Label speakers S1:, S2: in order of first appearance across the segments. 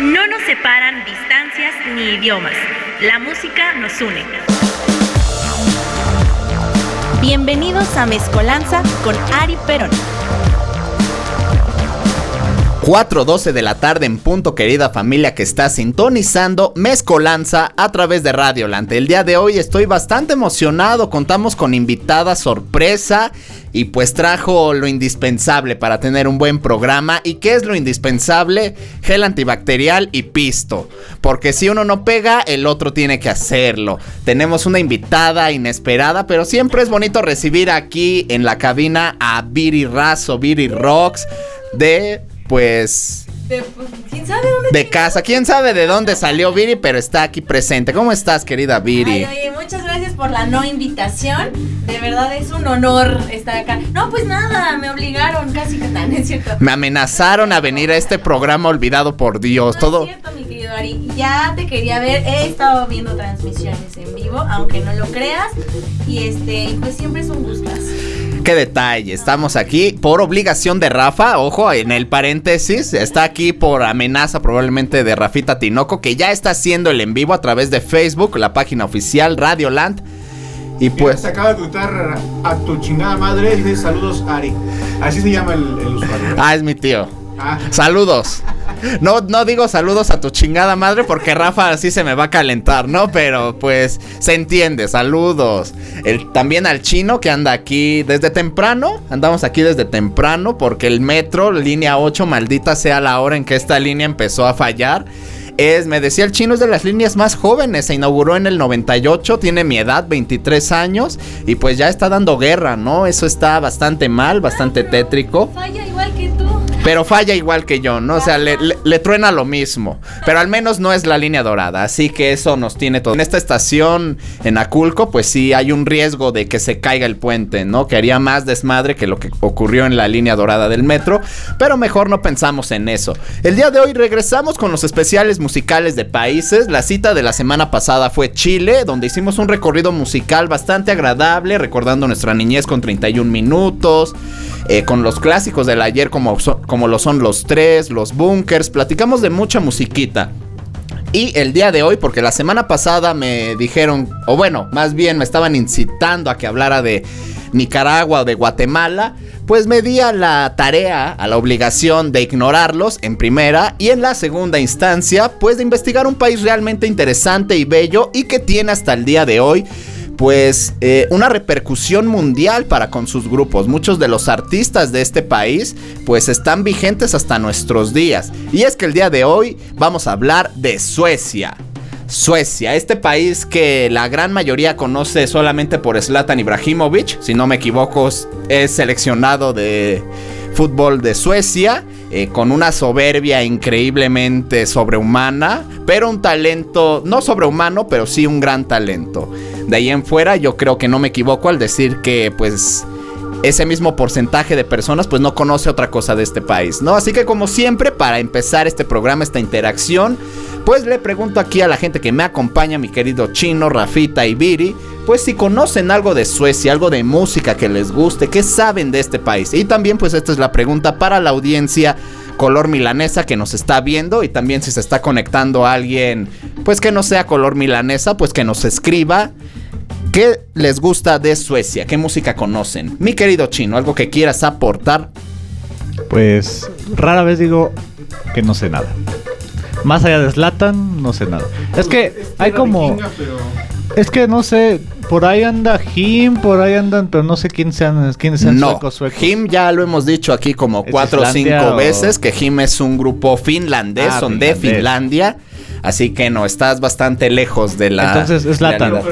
S1: No nos separan distancias ni idiomas. La música nos une. Bienvenidos a Mezcolanza con Ari Perón.
S2: 4.12 de la tarde en punto, querida familia que está sintonizando Mezcolanza a través de Radio Lante. El día de hoy estoy bastante emocionado, contamos con invitada sorpresa y pues trajo lo indispensable para tener un buen programa. ¿Y qué es lo indispensable? Gel antibacterial y pisto. Porque si uno no pega, el otro tiene que hacerlo. Tenemos una invitada inesperada, pero siempre es bonito recibir aquí en la cabina a Viri Razo, Viri Rocks de pues
S3: de, pues, ¿quién sabe dónde
S2: de casa. ¿Quién sabe de dónde salió Viri? Pero está aquí presente. ¿Cómo estás, querida Viri?
S3: Ay, oye, muchas gracias por la no invitación. De verdad es un honor estar acá. No, pues nada, me obligaron casi que tan, es cierto.
S2: Me amenazaron a venir a este programa olvidado por Dios.
S3: No
S2: Todo.
S3: es cierto, mi querido Ari. Ya te quería ver. He estado viendo transmisiones en vivo, aunque no lo creas. Y este, pues siempre es un gusto.
S2: Qué detalle, estamos aquí por obligación de Rafa, ojo, en el paréntesis, está aquí por amenaza probablemente de Rafita Tinoco, que ya está haciendo el en vivo a través de Facebook, la página oficial Radioland. Y pues...
S4: Se acaba de tuitar a tu chingada madre, dice saludos Ari. Así se llama el, el usuario.
S2: Ah, es mi tío.
S4: Ah.
S2: Saludos. No, no digo saludos a tu chingada madre porque Rafa así se me va a calentar, ¿no? Pero pues se entiende, saludos. También al chino que anda aquí desde temprano, andamos aquí desde temprano porque el metro, línea 8, maldita sea la hora en que esta línea empezó a fallar. Es, me decía el chino, es de las líneas más jóvenes. Se inauguró en el 98, tiene mi edad, 23 años. Y pues ya está dando guerra, ¿no? Eso está bastante mal, bastante tétrico.
S3: Falla igual que tú.
S2: Pero falla igual que yo, ¿no? O sea, le, truena lo mismo. Pero al menos no es la línea dorada. Así que eso nos tiene todo. En esta estación en Aculco, pues sí hay un riesgo de que se caiga el puente, ¿no? Que haría más desmadre que lo que ocurrió en la línea dorada del metro. Pero mejor no pensamos en eso. El día de hoy regresamos con los especiales musicales de países. La cita de la semana pasada fue Chile, donde hicimos un recorrido musical bastante agradable, recordando nuestra niñez con 31 minutos. Eh, con los clásicos del ayer como, como lo son los tres, los bunkers, platicamos de mucha musiquita. Y el día de hoy, porque la semana pasada me dijeron, o bueno, más bien me estaban incitando a que hablara de Nicaragua o de Guatemala, pues me di a la tarea, a la obligación de ignorarlos en primera y en la segunda instancia, pues de investigar un país realmente interesante y bello y que tiene hasta el día de hoy pues eh, una repercusión mundial para con sus grupos. Muchos de los artistas de este país pues están vigentes hasta nuestros días. Y es que el día de hoy vamos a hablar de Suecia. Suecia, este país que la gran mayoría conoce solamente por Zlatan Ibrahimovic, si no me equivoco es seleccionado de fútbol de Suecia, eh, con una soberbia increíblemente sobrehumana, pero un talento no sobrehumano, pero sí un gran talento. De ahí en fuera yo creo que no me equivoco al decir que pues ese mismo porcentaje de personas pues no conoce otra cosa de este país, ¿no? Así que como siempre, para empezar este programa, esta interacción, pues le pregunto aquí a la gente que me acompaña, mi querido Chino, Rafita y Viri, pues si conocen algo de Suecia, algo de música que les guste, qué saben de este país. Y también pues esta es la pregunta para la audiencia color milanesa que nos está viendo y también si se está conectando alguien pues que no sea color milanesa, pues que nos escriba. ¿Qué les gusta de Suecia? ¿Qué música conocen? Mi querido chino, algo que quieras aportar.
S5: Pues rara vez digo que no sé nada. Más allá de Slatan, no sé nada. Es que hay como... Es que no sé, por ahí anda Jim, por ahí andan, pero no sé quién sean, quiénes sean
S2: no,
S5: suecos, suecos.
S2: Jim ya lo hemos dicho aquí como cuatro o cinco o... veces, que Jim es un grupo finlandés, ah, son finlandés. de Finlandia. Así que no, estás bastante lejos de la.
S5: Entonces, Slatan.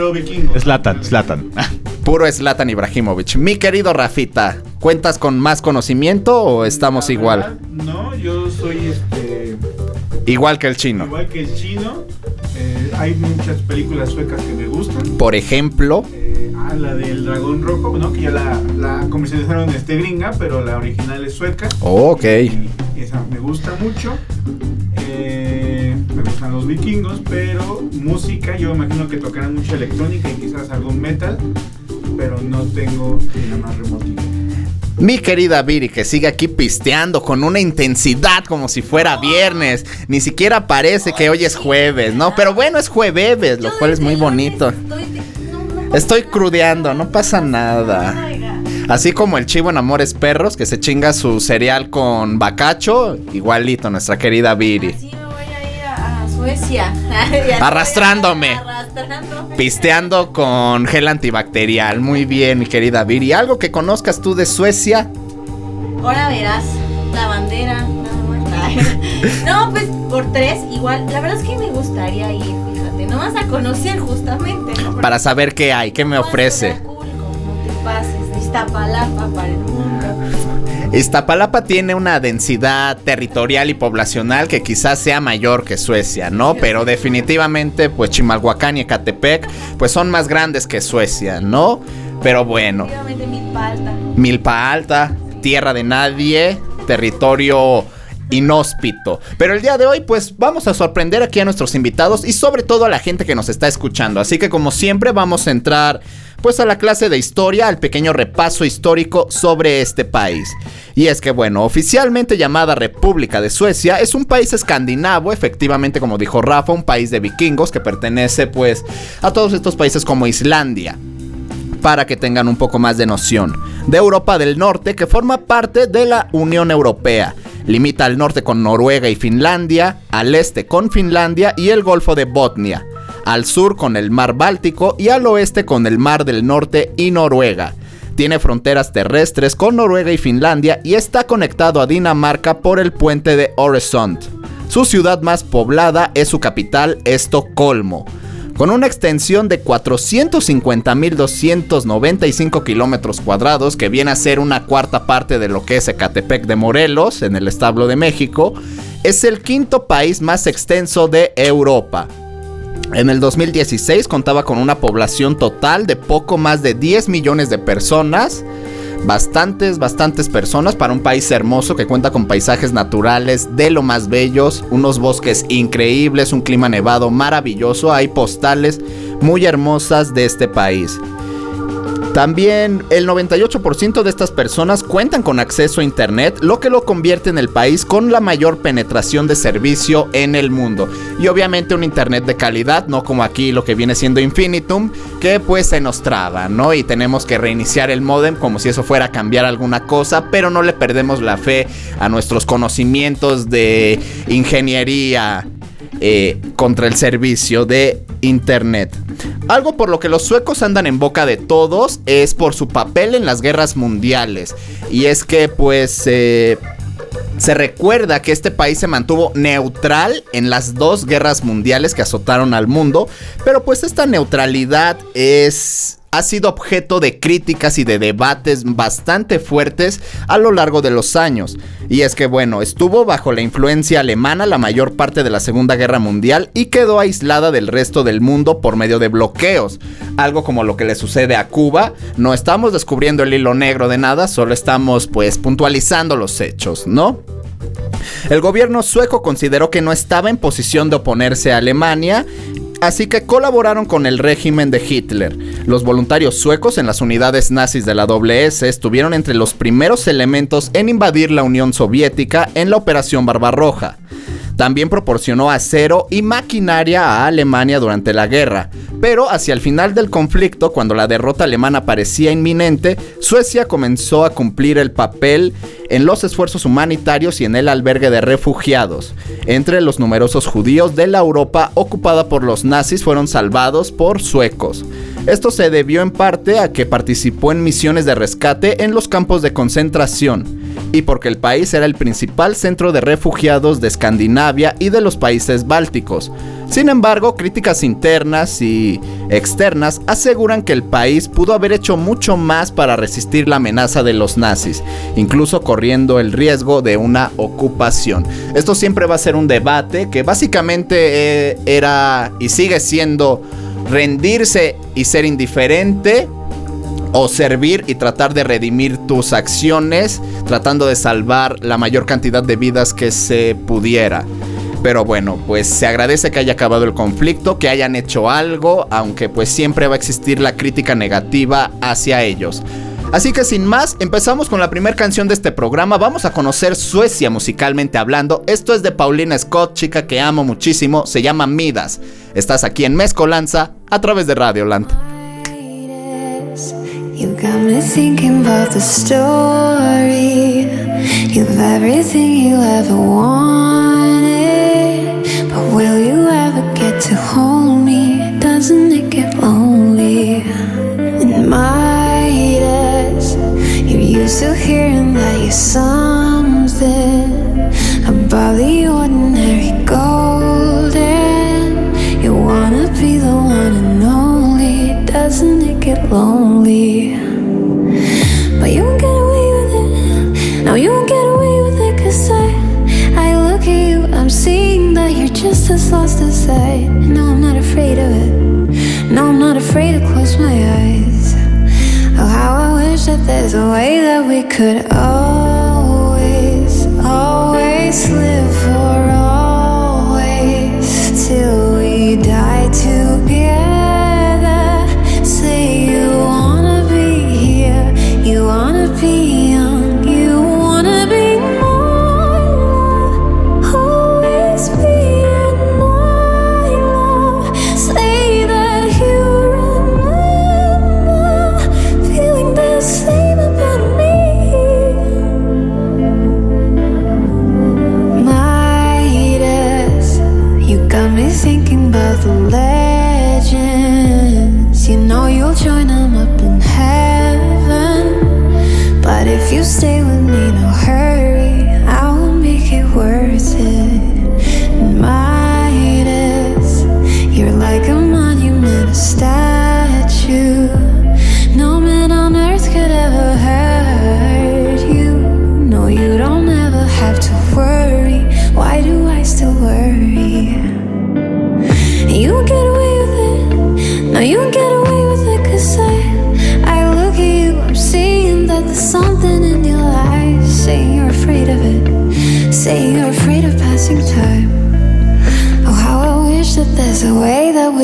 S5: Slatan, Slatan.
S2: Puro Slatan Ibrahimovic. Mi querido Rafita, ¿cuentas con más conocimiento o estamos
S4: la
S2: igual?
S4: Verdad, no, yo soy este.
S2: Igual que el chino.
S4: Igual que el chino. Eh, hay muchas películas suecas que me gustan.
S2: Por ejemplo.
S4: Eh, ah, la del dragón rojo, ¿no? Que ya la, la comercializaron este gringa, pero la original es sueca.
S2: Oh, ok.
S4: Y esa me gusta mucho. Eh, me gustan los vikingos, pero música, yo imagino que tocarán mucha electrónica y quizás algún metal, pero no tengo ni la más remota.
S2: Mi querida Viri, que sigue aquí pisteando con una intensidad como si fuera viernes. Ni siquiera parece que hoy es jueves, ¿no? Pero bueno, es jueves, lo cual es muy bonito. Estoy crudeando, no pasa nada. Así como el chivo en Amores Perros, que se chinga su cereal con bacacho, igualito nuestra querida Viri.
S3: Así me voy a ir a, a Suecia.
S2: Arrastrándome. Pisteando con gel antibacterial. Muy bien, mi querida Viri. ¿Algo que conozcas tú de Suecia?
S3: Ahora verás la bandera. No, pues por tres, igual. La verdad es que me gustaría ir, fíjate. No vas a conocer justamente. ¿no?
S2: Para saber qué hay, qué me ofrece.
S3: No te pases Iztapalapa para el mundo.
S2: Iztapalapa tiene una densidad territorial y poblacional que quizás sea mayor que Suecia, ¿no? Pero definitivamente, pues Chimalhuacán y Ecatepec, pues son más grandes que Suecia, ¿no? Pero bueno,
S3: Milpa Alta.
S2: Milpa Alta, tierra de nadie, territorio inhóspito. Pero el día de hoy, pues vamos a sorprender aquí a nuestros invitados y sobre todo a la gente que nos está escuchando. Así que como siempre vamos a entrar pues a la clase de historia, al pequeño repaso histórico sobre este país. Y es que bueno, oficialmente llamada República de Suecia, es un país escandinavo, efectivamente como dijo Rafa, un país de vikingos que pertenece pues a todos estos países como Islandia para que tengan un poco más de noción. De Europa del Norte, que forma parte de la Unión Europea. Limita al norte con Noruega y Finlandia, al este con Finlandia y el Golfo de Botnia, al sur con el Mar Báltico y al oeste con el Mar del Norte y Noruega. Tiene fronteras terrestres con Noruega y Finlandia y está conectado a Dinamarca por el puente de Øresund. Su ciudad más poblada es su capital, Estocolmo con una extensión de 450.295 kilómetros cuadrados, que viene a ser una cuarta parte de lo que es Ecatepec de Morelos, en el establo de México, es el quinto país más extenso de Europa. En el 2016 contaba con una población total de poco más de 10 millones de personas. Bastantes, bastantes personas para un país hermoso que cuenta con paisajes naturales de lo más bellos, unos bosques increíbles, un clima nevado maravilloso. Hay postales muy hermosas de este país. También el 98% de estas personas cuentan con acceso a Internet, lo que lo convierte en el país con la mayor penetración de servicio en el mundo. Y obviamente un Internet de calidad, no como aquí lo que viene siendo Infinitum, que pues se nos traba, ¿no? Y tenemos que reiniciar el modem como si eso fuera a cambiar alguna cosa, pero no le perdemos la fe a nuestros conocimientos de ingeniería eh, contra el servicio de internet. Algo por lo que los suecos andan en boca de todos es por su papel en las guerras mundiales. Y es que pues eh, se recuerda que este país se mantuvo neutral en las dos guerras mundiales que azotaron al mundo. Pero pues esta neutralidad es ha sido objeto de críticas y de debates bastante fuertes a lo largo de los años. Y es que bueno, estuvo bajo la influencia alemana la mayor parte de la Segunda Guerra Mundial y quedó aislada del resto del mundo por medio de bloqueos. Algo como lo que le sucede a Cuba. No estamos descubriendo el hilo negro de nada, solo estamos pues puntualizando los hechos, ¿no? El gobierno sueco consideró que no estaba en posición de oponerse a Alemania Así que colaboraron con el régimen de Hitler. Los voluntarios suecos en las unidades nazis de la SS estuvieron entre los primeros elementos en invadir la Unión Soviética en la Operación Barbarroja. También proporcionó acero y maquinaria a Alemania durante la guerra. Pero hacia el final del conflicto, cuando la derrota alemana parecía inminente, Suecia comenzó a cumplir el papel en los esfuerzos humanitarios y en el albergue de refugiados. Entre los numerosos judíos de la Europa ocupada por los nazis fueron salvados por suecos. Esto se debió en parte a que participó en misiones de rescate en los campos de concentración y porque el país era el principal centro de refugiados de Escandinavia y de los países bálticos. Sin embargo, críticas internas y externas aseguran que el país pudo haber hecho mucho más para resistir la amenaza de los nazis, incluso corriendo el riesgo de una ocupación. Esto siempre va a ser un debate que básicamente eh, era y sigue siendo rendirse y ser indiferente o servir y tratar de redimir tus acciones, tratando de salvar la mayor cantidad de vidas que se pudiera. Pero bueno, pues se agradece que haya acabado el conflicto, que hayan hecho algo, aunque pues siempre va a existir la crítica negativa hacia ellos. Así que sin más, empezamos con la primera canción de este programa. Vamos a conocer Suecia musicalmente hablando. Esto es de Paulina Scott, chica que amo muchísimo. Se llama Midas. Estás aquí en Mezcolanza a través de Radio Land.
S6: To hearing that you're something above the ordinary golden. You wanna be the one and only. Doesn't it get lonely? But you won't get away with it. No, you won't get away with it. Cause I, I look at you, I'm seeing that you're just as lost as I. No, I'm not afraid of it. No, I'm not afraid to close my eyes. That there's a way that we could always, always live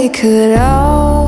S6: we could always,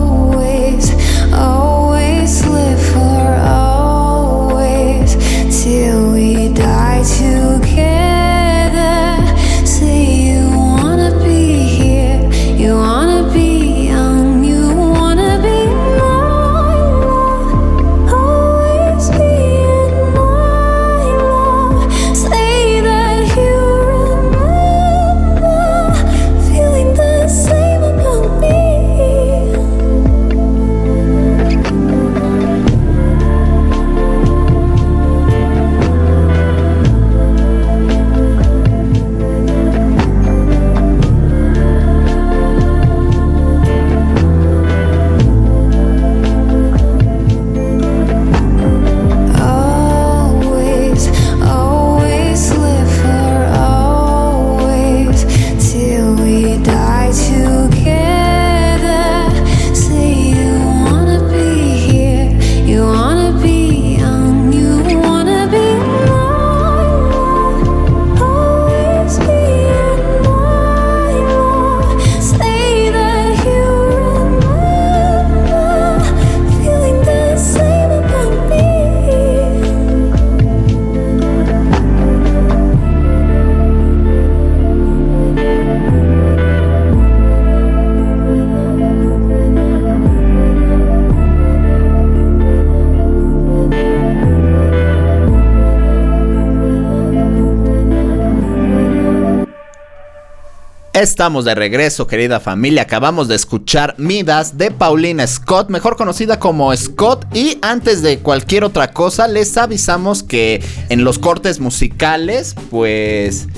S2: Estamos de regreso, querida familia. Acabamos de escuchar Midas de Paulina Scott, mejor conocida como Scott. Y antes de cualquier otra cosa, les avisamos que en los cortes musicales, pues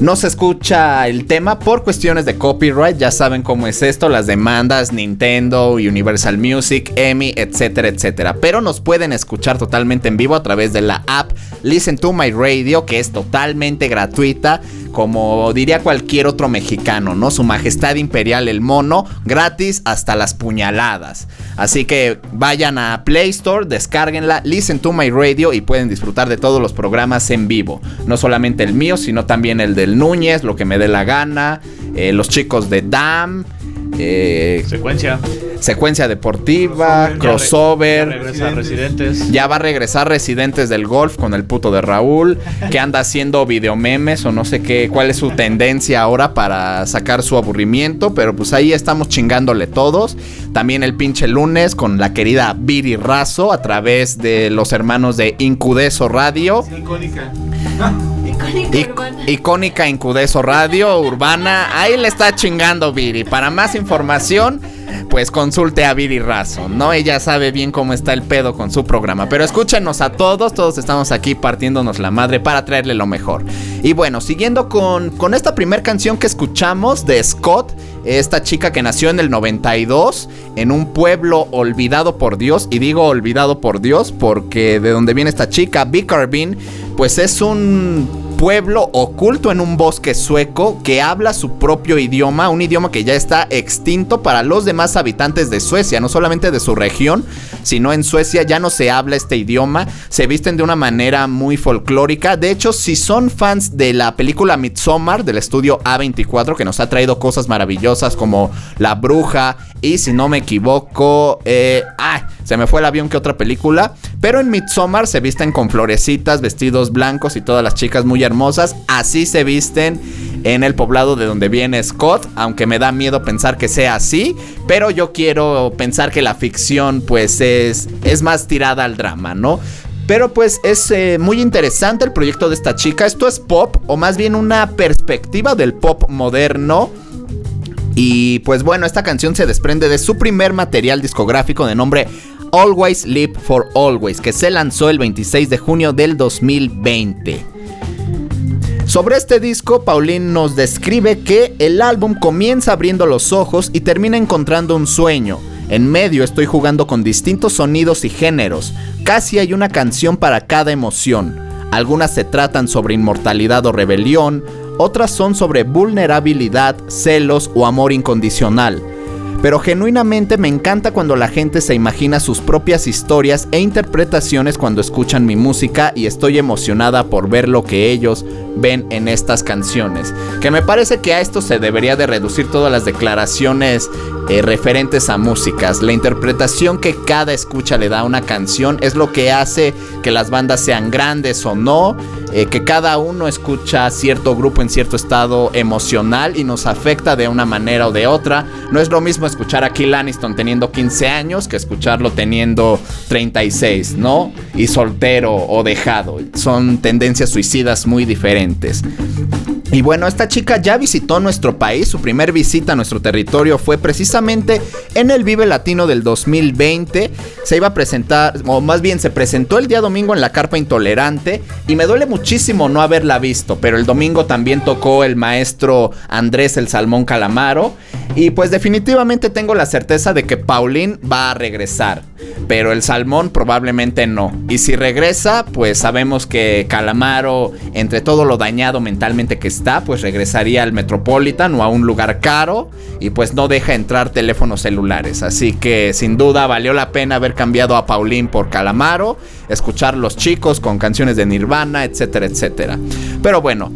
S2: no se escucha el tema por cuestiones de copyright. Ya saben cómo es esto: las demandas, Nintendo, Universal Music, EMI, etcétera, etcétera. Pero nos pueden escuchar totalmente en vivo a través de la app Listen to My Radio, que es totalmente gratuita. Como diría cualquier otro mexicano, ¿no? Su Majestad Imperial el Mono, gratis hasta las puñaladas. Así que vayan a Play Store, descárguenla, Listen to My Radio y pueden disfrutar de todos los programas en vivo. No solamente el mío, sino también el del Núñez, lo que me dé la gana, eh, los chicos de DAM eh,
S5: Secuencia.
S2: secuencia deportiva,
S4: Crossover.
S2: crossover.
S5: Ya regresa Residentes.
S2: Ya va a regresar Residentes del Golf con el puto de Raúl, que anda haciendo videomemes o no sé qué, cuál es su tendencia ahora para sacar su aburrimiento, pero pues ahí estamos chingándole todos. También el pinche lunes con la querida Viri Razo a través de los hermanos de Incudeso Radio.
S4: Icónica.
S3: Icónica
S2: icónica Incudeso Radio Urbana. Ahí le está chingando Viri. Para más información, pues consulte a Viri Razo, ¿no? Ella sabe bien cómo está el pedo con su programa. Pero escúchenos a todos, todos estamos aquí partiéndonos la madre para traerle lo mejor. Y bueno, siguiendo con, con esta primera canción que escuchamos de Scott, esta chica que nació en el 92 en un pueblo olvidado por Dios. Y digo olvidado por Dios porque de donde viene esta chica, Bicarbin, pues es un pueblo oculto en un bosque sueco que habla su propio idioma, un idioma que ya está extinto para los demás habitantes de Suecia, no solamente de su región, sino en Suecia ya no se habla este idioma, se visten de una manera muy folclórica. De hecho, si son fans de la película Midsommar del estudio A24 que nos ha traído cosas maravillosas como La Bruja y si no me equivoco, eh, ¡ay! Se me fue el avión que otra película, pero en Midsommar se visten con florecitas, vestidos blancos y todas las chicas muy hermosas, así se visten en el poblado de donde viene Scott, aunque me da miedo pensar que sea así, pero yo quiero pensar que la ficción pues es, es más tirada al drama, ¿no? Pero pues es eh, muy interesante el proyecto de esta chica. Esto es pop, o más bien una perspectiva del pop moderno. Y pues bueno, esta canción se desprende de su primer material discográfico de nombre Always Live for Always, que se lanzó el 26 de junio del 2020. Sobre este disco, Pauline nos describe que el álbum comienza abriendo los ojos y termina encontrando un sueño. En medio estoy jugando con distintos sonidos y géneros. Casi hay una canción para cada emoción. Algunas se tratan sobre inmortalidad o rebelión, otras son sobre vulnerabilidad, celos o amor incondicional. Pero genuinamente me encanta cuando la gente se imagina sus propias historias e interpretaciones cuando escuchan mi música y estoy emocionada por ver lo que ellos ven en estas canciones. Que me parece que a esto se debería de reducir todas las declaraciones eh, referentes a músicas. La interpretación que cada escucha le da a una canción es lo que hace que las bandas sean grandes o no, eh, que cada uno escucha cierto grupo en cierto estado emocional y nos afecta de una manera o de otra. No es lo mismo escuchar a Kill Aniston teniendo 15 años que escucharlo teniendo 36, ¿no? Y soltero o dejado. Son tendencias suicidas muy diferentes. Y bueno, esta chica ya visitó nuestro país, su primer visita a nuestro territorio fue precisamente en el Vive Latino del 2020. Se iba a presentar, o más bien se presentó el día domingo en la Carpa Intolerante y me duele muchísimo no haberla visto, pero el domingo también tocó el maestro Andrés el Salmón Calamaro y pues definitivamente tengo la certeza de que Pauline va a regresar, pero el Salmón probablemente no. Y si regresa, pues sabemos que Calamaro, entre todo lo dañado mentalmente que está, pues regresaría al Metropolitan o a un lugar caro y pues no deja entrar teléfonos celulares. Así que sin duda valió la pena haber cambiado a Pauline por Calamaro, escuchar los chicos con canciones de Nirvana, etcétera, etcétera. Pero bueno,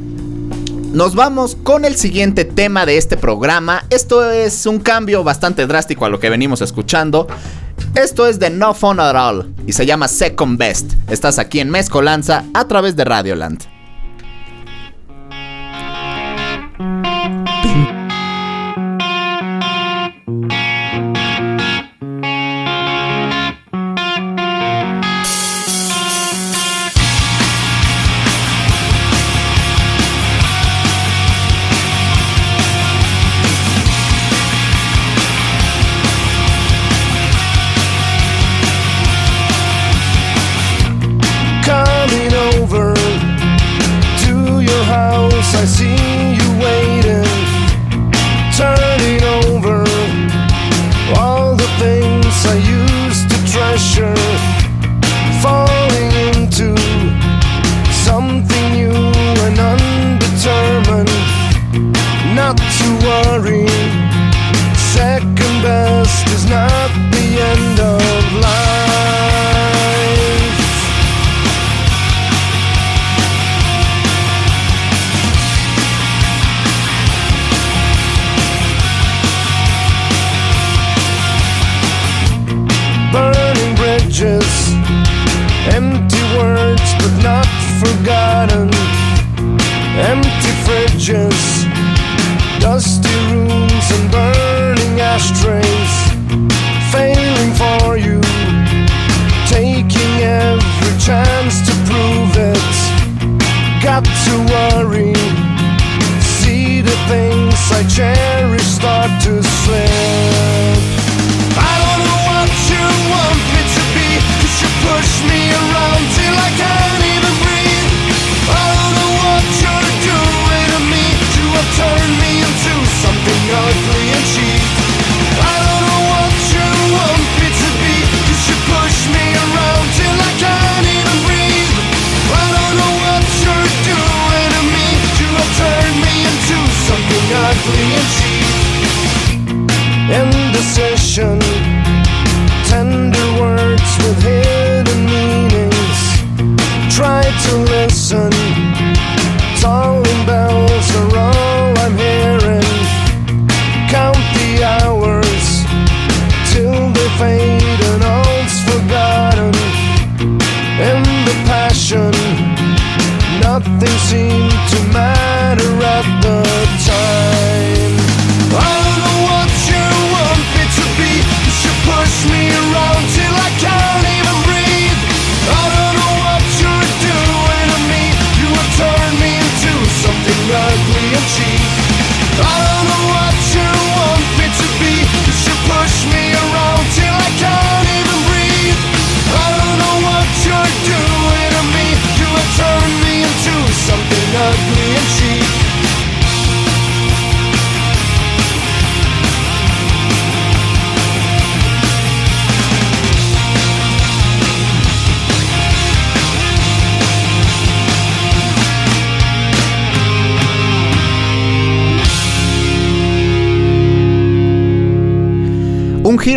S2: nos vamos con el siguiente tema de este programa. Esto es un cambio bastante drástico a lo que venimos escuchando. Esto es de No Fun at All y se llama Second Best. Estás aquí en Mezcolanza a través de Radioland.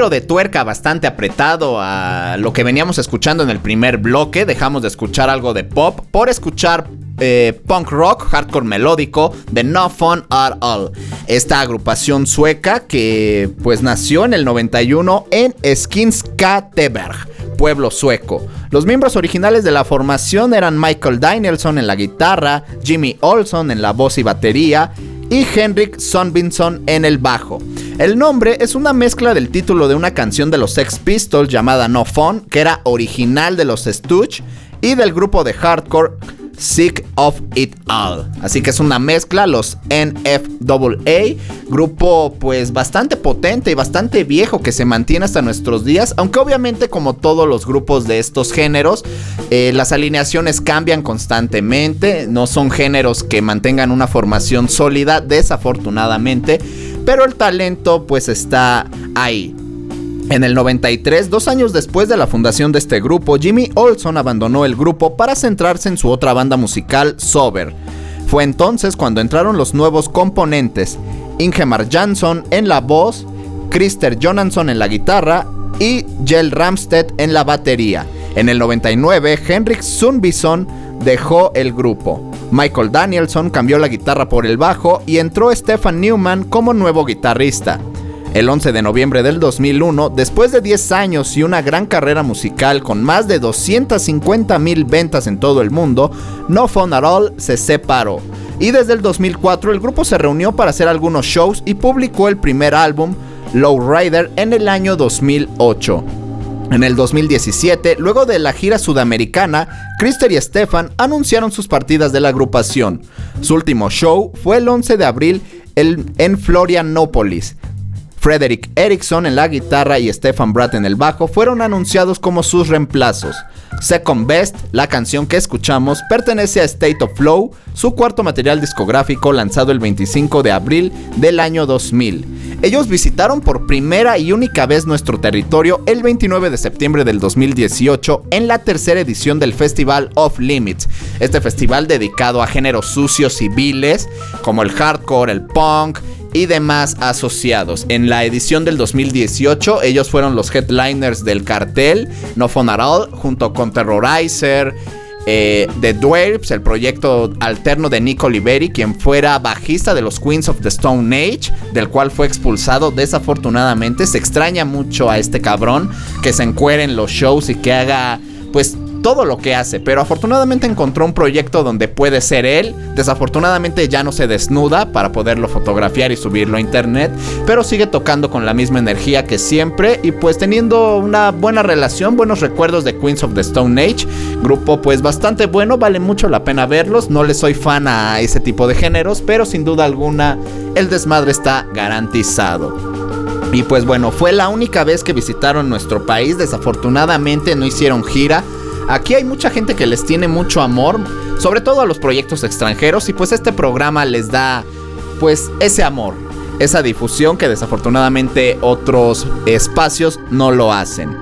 S2: De tuerca bastante apretado a lo que veníamos escuchando en el primer bloque. Dejamos de escuchar algo de pop por escuchar eh, punk rock, hardcore melódico de No Fun at All. Esta agrupación sueca que pues nació en el 91 en Skinskateberg, pueblo sueco. Los miembros originales de la formación eran Michael Danielson en la guitarra, Jimmy Olson en la voz y batería y Henrik Sundbinson en el bajo. El nombre es una mezcla del título de una canción de los Sex Pistols llamada No Fun, que era original de los Stooge, y del grupo de hardcore Sick of It All. Así que es una mezcla, los NFAA, grupo pues bastante potente y bastante viejo que se mantiene hasta nuestros días, aunque obviamente como todos los grupos de estos géneros, eh, las alineaciones cambian constantemente, no son géneros que mantengan una formación sólida, desafortunadamente, pero el talento pues está ahí. En el 93, dos años después de la fundación de este grupo, Jimmy Olson abandonó el grupo para centrarse en su otra banda musical, Sober. Fue entonces cuando entraron los nuevos componentes, Ingemar Jansson en la voz, Christer Johansson en la guitarra y Jell Ramstedt en la batería. En el 99, Henrik Sundbison dejó el grupo. Michael Danielson cambió la guitarra por el bajo y entró Stefan Newman como nuevo guitarrista. El 11 de noviembre del 2001, después de 10 años y una gran carrera musical con más de 250 mil ventas en todo el mundo, No Fun at All se separó. Y desde el 2004 el grupo se reunió para hacer algunos shows y publicó el primer álbum, Lowrider, en el año 2008. En el 2017, luego de la gira sudamericana, Krister y Stefan anunciaron sus partidas de la agrupación. Su último show fue el 11 de abril en Florianópolis. Frederick Erickson en la guitarra y Stefan Bratt en el bajo fueron anunciados como sus reemplazos. Second Best, la canción que escuchamos, pertenece a State of Flow, su cuarto material discográfico lanzado el 25 de abril del año 2000. Ellos visitaron por primera y única vez nuestro territorio el 29 de septiembre del 2018 en la tercera edición del Festival Off Limits, este festival dedicado a géneros sucios y viles como el hardcore, el punk, y demás asociados. En la edición del 2018, ellos fueron los headliners del cartel No Fun at All, junto con Terrorizer, eh, The Dwarfs, el proyecto alterno de Nick Oliveri, quien fuera bajista de los Queens of the Stone Age, del cual fue expulsado desafortunadamente. Se extraña mucho a este cabrón que se encuere en los shows y que haga, pues, todo lo que hace, pero afortunadamente encontró un proyecto donde puede ser él. Desafortunadamente ya no se desnuda para poderlo fotografiar y subirlo a internet, pero sigue tocando con la misma energía que siempre y pues teniendo una buena relación, buenos recuerdos de Queens of the Stone Age, grupo pues bastante bueno, vale mucho la pena verlos, no le soy fan a ese tipo de géneros, pero sin duda alguna el desmadre está garantizado. Y pues bueno, fue la única vez que visitaron nuestro país. Desafortunadamente no hicieron gira. Aquí hay mucha gente que les tiene mucho amor, sobre todo a los proyectos extranjeros. Y pues este programa les da pues ese amor, esa difusión que desafortunadamente otros espacios no lo hacen.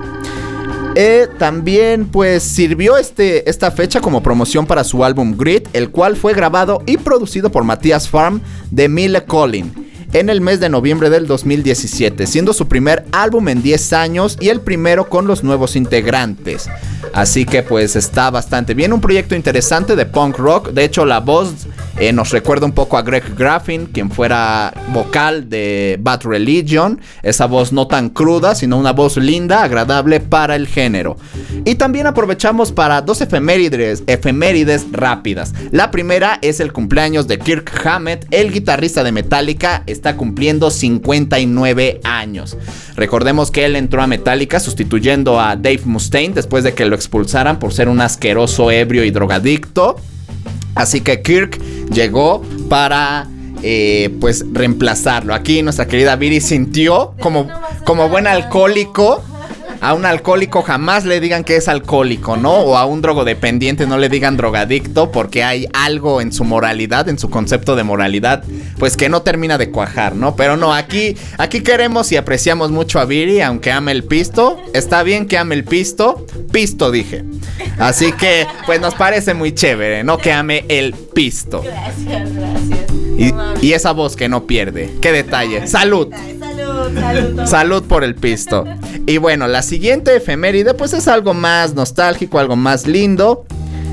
S2: Eh, también pues sirvió este, esta fecha como promoción para su álbum Grit, el cual fue grabado y producido por Matías Farm de Mille Collin en el mes de noviembre del 2017, siendo su primer álbum en 10 años y el primero con los nuevos integrantes. Así que pues está bastante bien, un proyecto interesante de punk rock, de hecho la voz eh, nos recuerda un poco a Greg Graffin, quien fuera vocal de Bad Religion. Esa voz no tan cruda, sino una voz linda, agradable para el género. Y también aprovechamos para dos efemérides, efemérides rápidas. La primera es el cumpleaños de Kirk Hammett, el guitarrista de Metallica, está cumpliendo 59 años. Recordemos que él entró a Metallica sustituyendo a Dave Mustaine después de que lo expulsaran por ser un asqueroso ebrio y drogadicto. Así que Kirk llegó para eh, pues reemplazarlo. Aquí nuestra querida Viri sintió como, como buen alcohólico. A un alcohólico jamás le digan que es alcohólico, ¿no? O a un drogodependiente no le digan drogadicto porque hay algo en su moralidad, en su concepto de moralidad, pues que no termina de cuajar, ¿no? Pero no, aquí, aquí queremos y apreciamos mucho a Viri, aunque ame el pisto. Está bien que ame el pisto. Pisto dije. Así que, pues nos parece muy chévere, ¿no? Que ame el pisto.
S3: Gracias, gracias.
S2: Y, y esa voz que no pierde. Qué detalle. Salud.
S3: Salud,
S2: por el pisto. Y bueno, la siguiente efeméride pues es algo más nostálgico, algo más lindo.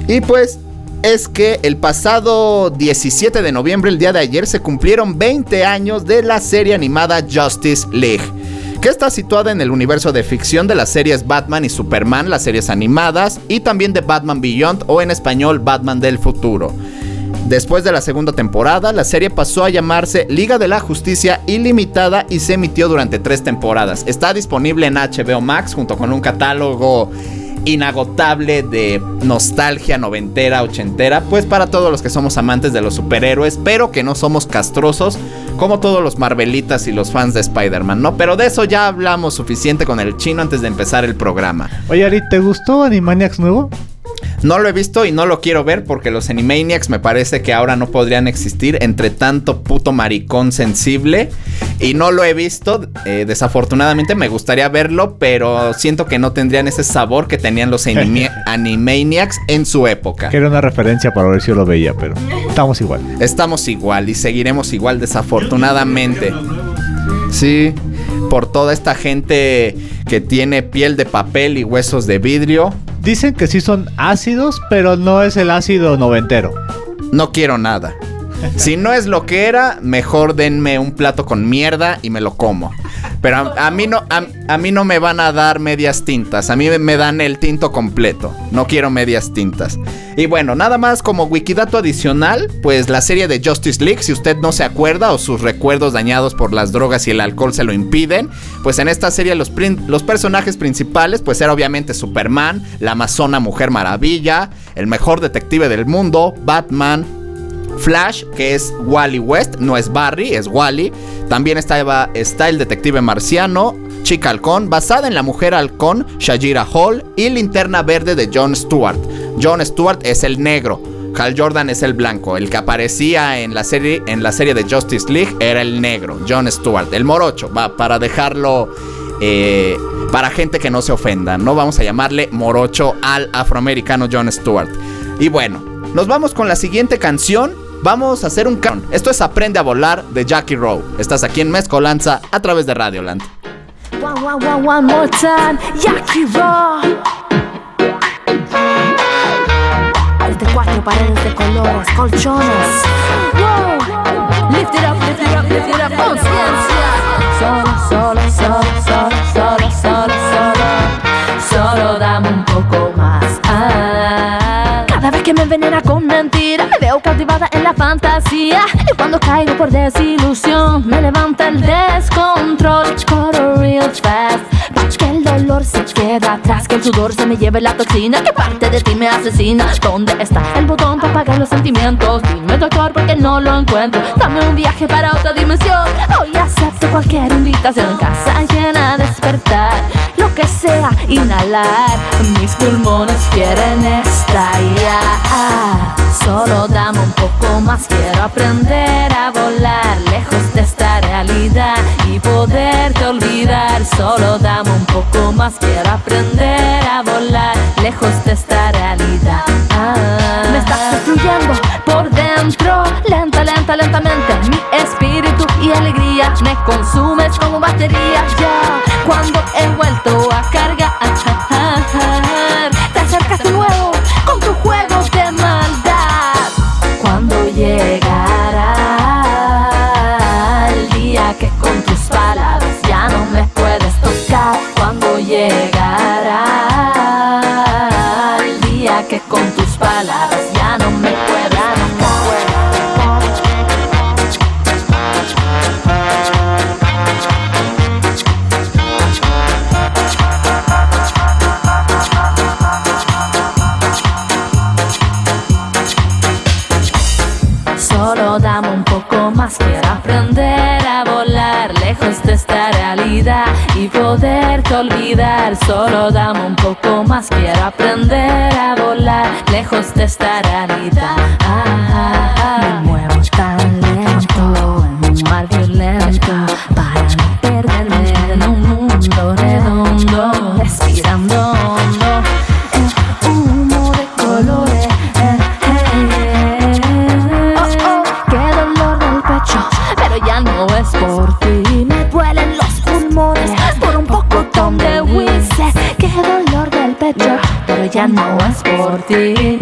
S2: Y pues es que el pasado 17 de noviembre, el día de ayer, se cumplieron 20 años de la serie animada Justice League. Que está situada en el universo de ficción de las series Batman y Superman, las series animadas, y también de Batman Beyond o en español Batman del futuro. Después de la segunda temporada, la serie pasó a llamarse Liga de la Justicia Ilimitada y se emitió durante tres temporadas. Está disponible en HBO Max junto con un catálogo inagotable de nostalgia noventera, ochentera, pues para todos los que somos amantes de los superhéroes, pero que no somos castrosos como todos los Marvelitas y los fans de Spider-Man, ¿no? Pero de eso ya hablamos suficiente con el chino antes de empezar el programa.
S5: Oye, Ari, ¿te gustó Animaniacs nuevo?
S2: No lo he visto y no lo quiero ver porque los Animaniacs me parece que ahora no podrían existir entre tanto puto maricón sensible. Y no lo he visto. eh, desafortunadamente me gustaría verlo, pero siento que no tendrían ese sabor que tenían los anime- Animaniacs en su época.
S5: Que era una referencia para ver si yo lo veía, pero estamos igual.
S2: Estamos igual y seguiremos igual desafortunadamente. Sí, por toda esta gente que tiene piel de papel y huesos de vidrio.
S5: Dicen que sí son ácidos, pero no es el ácido noventero.
S2: No quiero nada. Si no es lo que era, mejor denme un plato con mierda y me lo como. Pero a, mí no, a, mí no me van a dar medias tintas. A mí me dan el tinto completo. No quiero medias tintas. Y bueno, nada más como wikidato adicional, pues la serie de Justice League, si usted no se acuerda o sus recuerdos dañados por las drogas y el alcohol se lo impiden, pues en esta serie los, los personajes principales, pues era obviamente Superman, la amazona Mujer Maravilla, el mejor detective del mundo, Batman, Flash, que es Wally West, no es Barry, es Wally. También estaba, está el detective marciano, Chica Halcón, basada en la mujer halcón, Shajira Hall, y Linterna Verde de John Stewart. John Stewart es el negro. Hal Jordan es el blanco. El que aparecía en la serie, en la serie de Justice League era el negro, John Stewart. El morocho, para dejarlo eh, para gente que no se ofenda. No vamos a llamarle morocho al afroamericano John Stewart. Y bueno, nos vamos con la siguiente canción. Vamos a hacer un can. Esto es Aprende a volar de Jackie Rowe. Estás aquí en Mezcolanza a través de Radioland.
S7: One, one, one, one more time, Jackie Raw. Desde cuatro paredes de colores, colchones. Wow. Lift it up, lift it up, lift it up, conciencia. Solo, solo, solo, solo, solo, solo, solo. Solo dame un poco más. Ah. envenena con mentira. Veo cautivada en la fantasía. Y cuando caigo por desilusión, me levanta el descontrol. Corro real fast. Patch que el dolor se queda atrás. Que el sudor se me lleve la toxina. Que parte de ti me asesina. ¿Dónde está el botón para apagar los sentimientos? Dime, doctor, porque no lo encuentro. Dame un viaje para otra dimensión. Hoy acepto cualquier invitación. Casa llena, despertar. Lo que sea, inhalar. Mis pulmones quieren estallar. Solo dame un poco más. Quiero aprender a volar lejos de esta realidad y poderte olvidar. Solo dame un poco más. Quiero aprender a volar lejos de esta realidad. Me estás destruyendo por dentro. Lenta, lenta, lentamente. Mi espíritu y alegría me consumes como batería. Ya cuando he vuelto a cargar, olvidar. Solo dame un poco más, quiero aprender a volar lejos de esta realidad. No es por ti.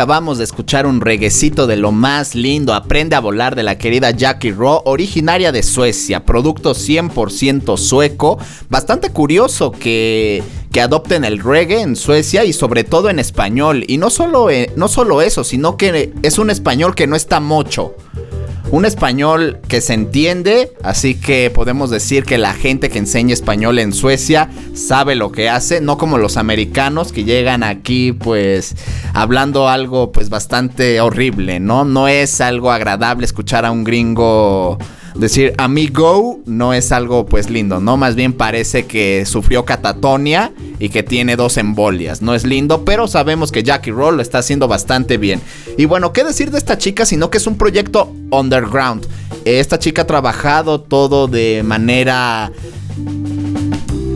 S2: Acabamos de escuchar un reguecito de lo más lindo, Aprende a volar de la querida Jackie Raw, originaria de Suecia, producto 100% sueco. Bastante curioso que, que adopten el reggae en Suecia y sobre todo en español. Y no solo, eh, no solo eso, sino que es un español que no está mocho. Un español que se entiende, así que podemos decir que la gente que enseña español en Suecia sabe lo que hace, no como los americanos que llegan aquí pues hablando algo pues bastante horrible, ¿no? No es algo agradable escuchar a un gringo decir amigo no es algo pues lindo, ¿no? Más bien parece que sufrió catatonia y que tiene dos embolias. No es lindo, pero sabemos que Jackie Roll lo está haciendo bastante bien. Y bueno, ¿qué decir de esta chica? Sino que es un proyecto underground. Esta chica ha trabajado todo de manera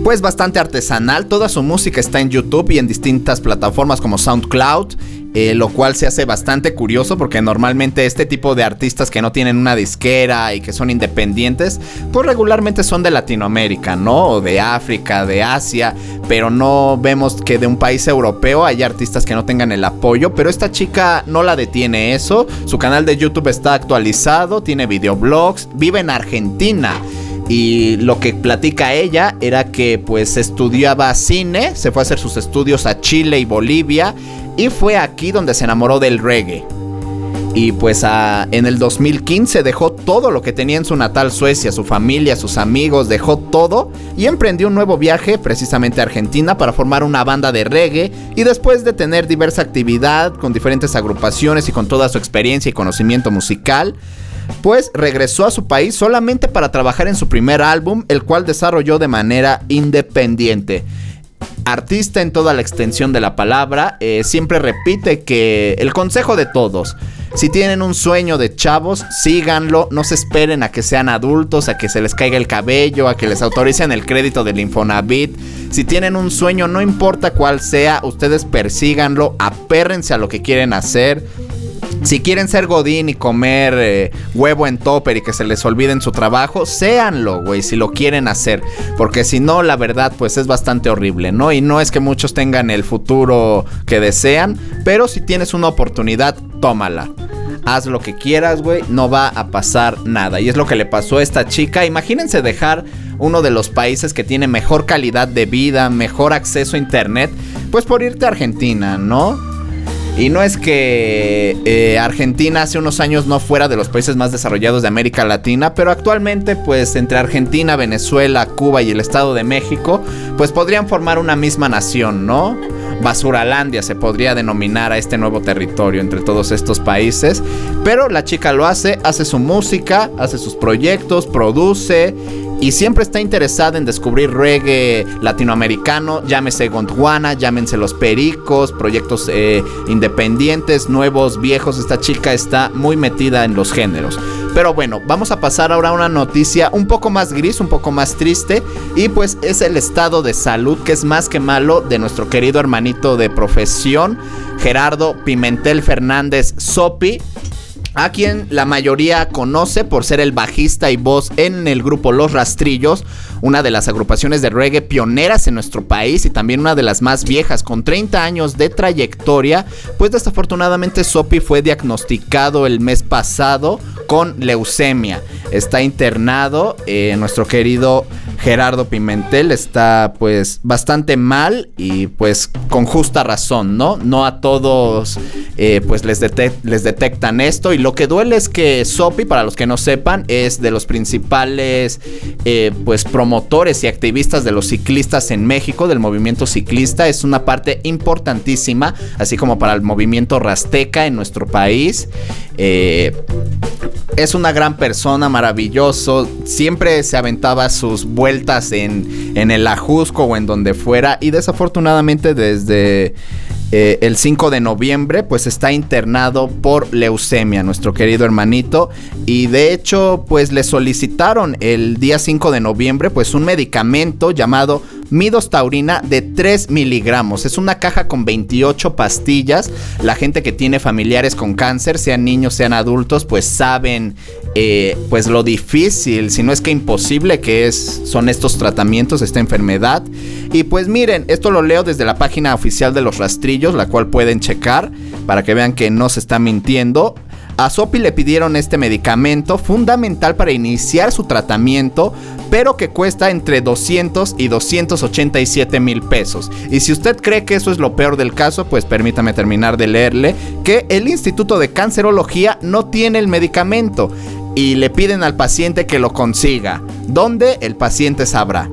S2: pues bastante artesanal. Toda su música está en YouTube y en distintas plataformas como SoundCloud. eh, lo cual se hace bastante curioso porque normalmente este tipo de artistas que no tienen una disquera y que son independientes, pues regularmente son de Latinoamérica, ¿no? O de África, de Asia, pero no vemos que de un país europeo hay artistas que no tengan el apoyo, pero esta chica no la detiene eso, su canal de YouTube está actualizado, tiene videoblogs, vive en Argentina. Y lo que platica ella era que pues estudiaba cine, se fue a hacer sus estudios a Chile y Bolivia y fue aquí donde se enamoró del reggae. Y pues en el 2015 dejó todo lo que tenía en su natal Suecia, su familia, sus amigos, dejó todo y emprendió un nuevo viaje precisamente a Argentina para formar una banda de reggae y después de tener diversa actividad con diferentes agrupaciones y con toda su experiencia y conocimiento musical, pues regresó a su país solamente para trabajar en su primer álbum, el cual desarrolló de manera independiente. Artista en toda la extensión de la palabra, eh, siempre repite que el consejo de todos, si tienen un sueño de chavos, síganlo, no se esperen a que sean adultos, a que se les caiga el cabello, a que les autoricen el crédito del Infonavit. Si tienen un sueño, no importa cuál sea, ustedes persíganlo, apérrense a lo que quieren hacer. Si quieren ser Godín y comer eh, huevo en topper y que se les olviden su trabajo, séanlo, güey, si lo quieren hacer. Porque si no, la verdad, pues es bastante horrible, ¿no? Y no es que muchos tengan el futuro que desean, pero si tienes una oportunidad, tómala. Haz lo que quieras, güey, no va a pasar nada. Y es lo que le pasó a esta chica. Imagínense dejar uno de los países que tiene mejor calidad de vida, mejor acceso a internet, pues por irte a Argentina, ¿no? Y no es que eh, Argentina hace unos años no fuera de los países más desarrollados de América Latina, pero actualmente pues entre Argentina, Venezuela, Cuba y el Estado de México, pues podrían formar una misma nación, ¿no? Basuralandia se podría denominar a este nuevo territorio entre todos estos países, pero la chica lo hace, hace su música, hace sus proyectos, produce y siempre está interesada en descubrir reggae latinoamericano, llámese Gondwana, llámense Los Pericos, proyectos eh, independientes, nuevos, viejos. Esta chica está muy metida en los géneros. Pero bueno, vamos a pasar ahora a una noticia un poco más gris, un poco más triste. Y pues es el estado de salud, que es más que malo, de nuestro querido hermanito de profesión, Gerardo Pimentel Fernández Sopi a quien la mayoría conoce por ser el bajista y voz en el grupo Los Rastrillos, una de las agrupaciones de reggae pioneras en nuestro país y también una de las más viejas, con 30 años de trayectoria, pues desafortunadamente Sopi fue diagnosticado el mes pasado con leucemia. Está internado, eh, nuestro querido Gerardo Pimentel está pues bastante mal y pues con justa razón, ¿no? No a todos eh, pues les, les detectan esto y lo que duele es que Sopi, para los que no sepan, es de los principales eh, pues promotores y activistas de los ciclistas en México, del movimiento ciclista, es una parte importantísima, así como para el movimiento rasteca en nuestro país. Eh, es una gran persona, maravilloso. Siempre se aventaba sus vueltas en, en el Ajusco o en donde fuera. Y desafortunadamente desde eh, el 5 de noviembre pues está internado por leucemia, nuestro querido hermanito. Y de hecho pues le solicitaron el día 5 de noviembre pues un medicamento llamado Midostaurina de 3 miligramos. Es una caja con 28 pastillas. La gente que tiene familiares con cáncer, sean niños, sean adultos, pues saben eh, pues lo difícil, si no es que imposible que es, son estos tratamientos, esta enfermedad. Y pues miren, esto lo leo desde la página oficial de los rastrillos, la cual pueden checar para que vean que no se está mintiendo. A Sopi le pidieron este medicamento fundamental para iniciar su tratamiento, pero que cuesta entre 200 y 287 mil pesos. Y si usted cree que eso es lo peor del caso, pues permítame terminar de leerle que el Instituto de Cancerología no tiene el medicamento y le piden al paciente que lo consiga. ¿Dónde? El paciente sabrá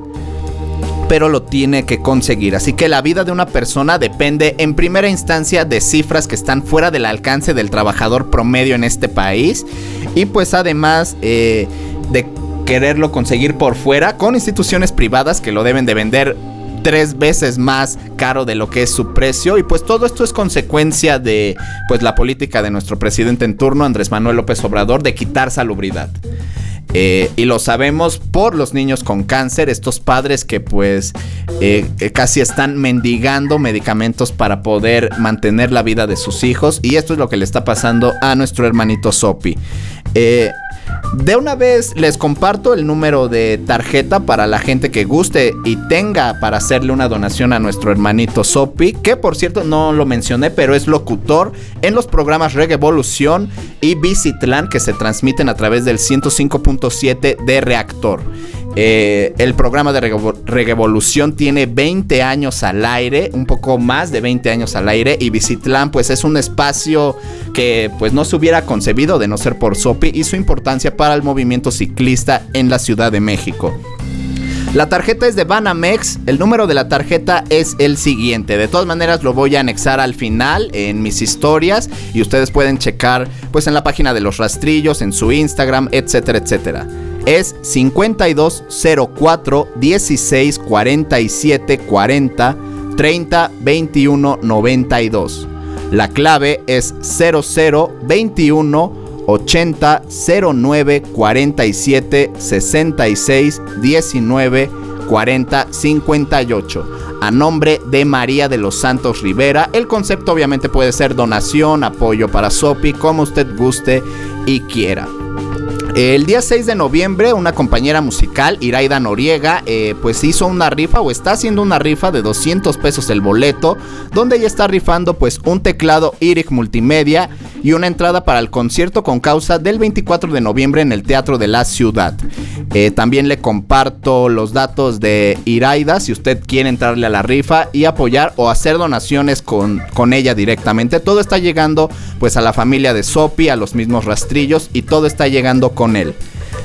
S2: pero lo tiene que conseguir. Así que la vida de una persona depende en primera instancia de cifras que están fuera del alcance del trabajador promedio en este país. Y pues además eh, de quererlo conseguir por fuera con instituciones privadas que lo deben de vender tres veces más caro de lo que es su precio y pues todo esto es consecuencia de pues la política de nuestro presidente en turno Andrés Manuel López Obrador de quitar salubridad. Eh, y lo sabemos por los niños con cáncer, estos padres que pues eh, eh, casi están mendigando medicamentos para poder mantener la vida de sus hijos. Y esto es lo que le está pasando a nuestro hermanito Sopi. De una vez les comparto el número de tarjeta para la gente que guste y tenga para hacerle una donación a nuestro hermanito Sopi, que por cierto no lo mencioné, pero es locutor en los programas Regevolución y Visitlan que se transmiten a través del 105.7 de Reactor. Eh, el programa de Revolución tiene 20 años al aire, un poco más de 20 años al aire y Visitlan pues es un espacio que pues no se hubiera concebido de no ser por Sopi y su importancia para el movimiento ciclista en la Ciudad de México. La tarjeta es de Banamex, el número de la tarjeta es el siguiente. De todas maneras lo voy a anexar al final en mis historias y ustedes pueden checar pues en la página de los rastrillos, en su Instagram, etcétera, etcétera. Es 5204 16 47 40 30 21 92. La clave es 0021 80 09 47 66 19 40 58 a nombre de María de los Santos Rivera. El concepto obviamente puede ser donación, apoyo para Sopi, como usted guste y quiera. El día 6 de noviembre, una compañera musical, Iraida Noriega, eh, pues hizo una rifa o está haciendo una rifa de 200 pesos el boleto, donde ella está rifando pues un teclado IRIC Multimedia y una entrada para el concierto con causa del 24 de noviembre en el Teatro de la Ciudad. Eh, también le comparto los datos de Iraida si usted quiere entrarle a la rifa y apoyar o hacer donaciones con, con ella directamente. Todo está llegando pues a la familia de Sopi, a los mismos rastrillos y todo está llegando con él.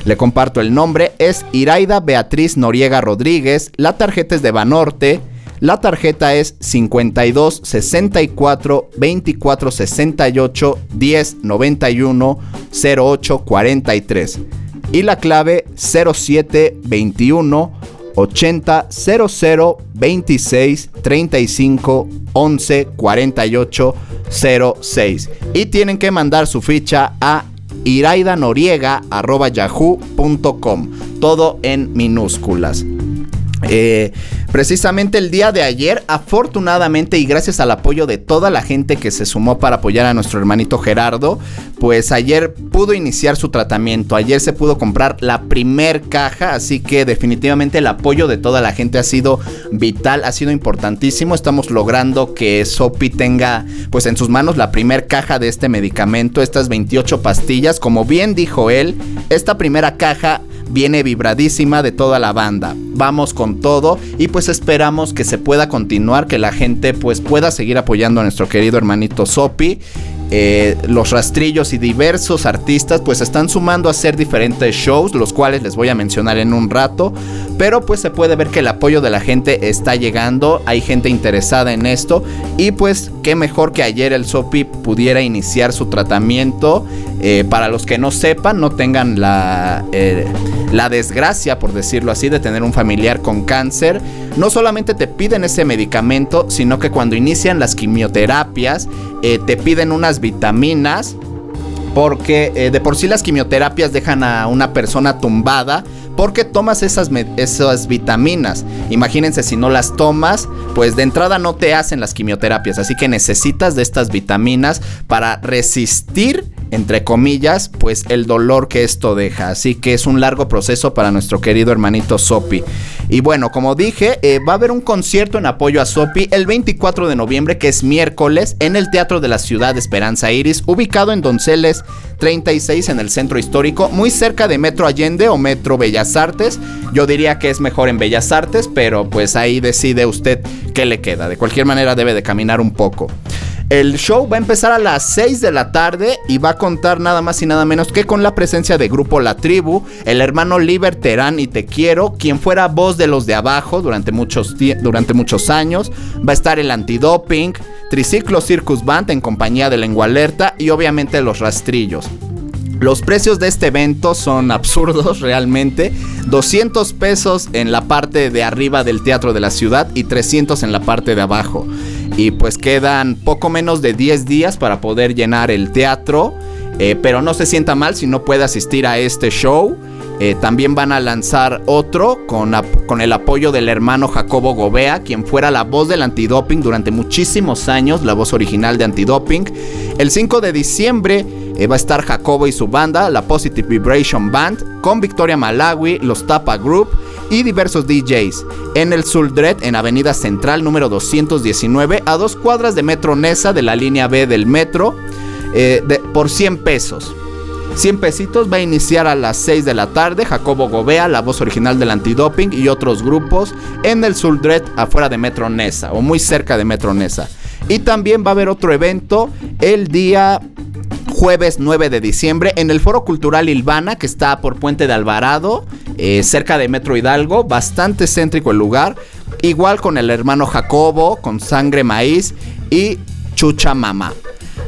S2: Le comparto el nombre, es Iraida Beatriz Noriega Rodríguez, la tarjeta es de Banorte, la tarjeta es 52 64 24 68 10 91 08 43 y la clave 07 21 80 00 26 35 11 48 06 y tienen que mandar su ficha a iraidanoriega.yahoo.com. Todo en minúsculas. Eh, precisamente el día de ayer, afortunadamente y gracias al apoyo de toda la gente que se sumó para apoyar a nuestro hermanito Gerardo, pues ayer pudo iniciar su tratamiento. Ayer se pudo comprar la primer caja, así que definitivamente el apoyo de toda la gente ha sido vital, ha sido importantísimo. Estamos logrando que Sopi tenga pues en sus manos la primer caja de este medicamento, estas 28 pastillas. Como bien dijo él, esta primera caja viene vibradísima de toda la banda. Vamos con todo y pues esperamos que se pueda continuar, que la gente pues pueda seguir apoyando a nuestro querido hermanito Sopi eh, los rastrillos y diversos artistas pues están sumando a hacer diferentes shows, los cuales les voy a mencionar en un rato, pero pues se puede ver que el apoyo de la gente está llegando, hay gente interesada en esto. Y pues qué mejor que ayer el Sopi pudiera iniciar su tratamiento, eh, para los que no sepan, no tengan la, eh, la desgracia, por decirlo así, de tener un familiar con cáncer, no solamente te piden ese medicamento, sino que cuando inician las quimioterapias, te piden unas vitaminas. Porque eh, de por sí las quimioterapias dejan a una persona tumbada porque tomas esas, esas vitaminas. Imagínense si no las tomas, pues de entrada no te hacen las quimioterapias. Así que necesitas de estas vitaminas para resistir, entre comillas, pues el dolor que esto deja. Así que es un largo proceso para nuestro querido hermanito Sopi. Y bueno, como dije, eh, va a haber un concierto en apoyo a Sopi el 24 de noviembre, que es miércoles, en el Teatro de la Ciudad de Esperanza Iris, ubicado en Donceles 36 en el centro histórico, muy cerca de Metro Allende o Metro Bellas Artes. Yo diría que es mejor en Bellas Artes, pero pues ahí decide usted qué le queda. De cualquier manera debe de caminar un poco. El show va a empezar a las 6 de la tarde y va a contar nada más y nada menos que con la presencia de Grupo La Tribu, el hermano Liberterán y Te Quiero, quien fuera voz de los de abajo durante muchos, durante muchos años. Va a estar el Antidoping, Triciclo Circus Band en compañía de Lengua Alerta y obviamente los rastrillos. Los precios de este evento son absurdos realmente. 200 pesos en la parte de arriba del Teatro de la Ciudad y 300 en la parte de abajo. Y pues quedan poco menos de 10 días para poder llenar el teatro. Eh, pero no se sienta mal si no puede asistir a este show. eh, también van a lanzar otro con, con el apoyo del hermano Jacobo Gobea, quien fuera la voz del antidoping durante muchísimos años, la voz original de antidoping. El 5 de diciembre eh, va a estar Jacobo y su banda, la Positive Vibration Band, con Victoria Malawi, los Tapa Group y diversos DJs en el Suldred en Avenida Central número 219 a dos cuadras de Metro Nesa de la línea B del metro eh, por 100 pesos. 100 pesitos va a iniciar a las 6 de la tarde. Jacobo Gobea, la voz original del antidoping y otros grupos en el Suldred afuera de Metro Nesa o muy cerca de Metro Nesa. Y también va a haber otro evento el día jueves 9 de diciembre en el Foro Cultural Ilvana, que está por Puente de Alvarado, eh, cerca de Metro Hidalgo, bastante céntrico el lugar. Igual con el hermano Jacobo, con Sangre Maíz y Chucha Mama.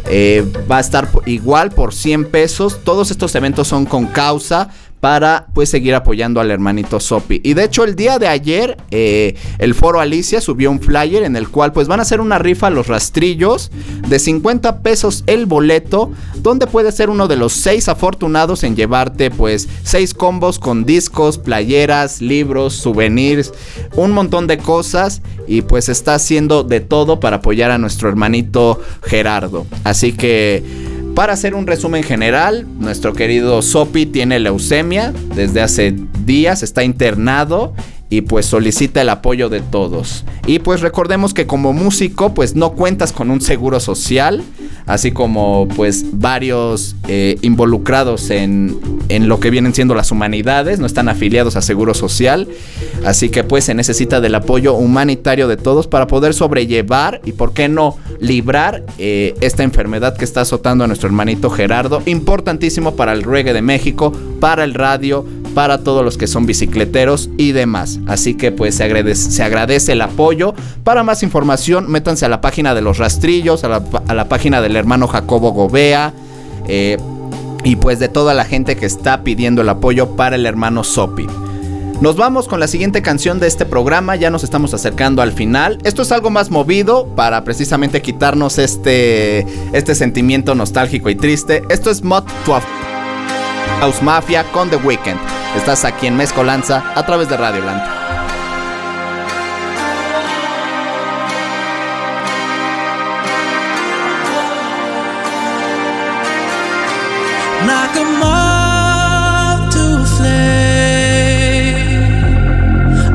S2: Eh, va a estar igual por 100 pesos. Todos estos eventos son con causa para pues seguir apoyando al hermanito Sopi. Y de hecho el día de ayer eh, el foro Alicia subió un flyer en el cual pues van a hacer una rifa a los rastrillos de 50 pesos el boleto donde puedes ser uno de los 6 afortunados en llevarte pues 6 combos con discos, playeras, libros, souvenirs, un montón de cosas y pues está haciendo de todo para apoyar a nuestro hermanito Gerardo. Así que para hacer un resumen general, nuestro querido Sopi tiene leucemia desde hace días, está internado y pues solicita el apoyo de todos. Y pues recordemos que como músico pues no cuentas con un seguro social, así como pues varios eh, involucrados en, en lo que vienen siendo las humanidades, no están afiliados a seguro social, así que pues se necesita del apoyo humanitario de todos para poder sobrellevar y por qué no librar eh, esta enfermedad que está azotando a nuestro hermanito Gerardo, importantísimo para el reggae de México, para el radio, para todos los que son bicicleteros y demás. Así que pues se agradece, el apoyo. Para más información, métanse a la página de los rastrillos, a la, página del hermano Jacobo Gobea. eh, y pues de toda la gente que está pidiendo el apoyo para el hermano Sopi. Nos vamos con la siguiente canción de este programa, ya nos estamos acercando al final. Esto es algo más movido para precisamente quitarnos este, este sentimiento nostálgico y triste. Esto es Mod to a House Mafia con The Weeknd. Estás aquí en Mezcolanza a través de Radio Land.
S8: like a moth to a flame.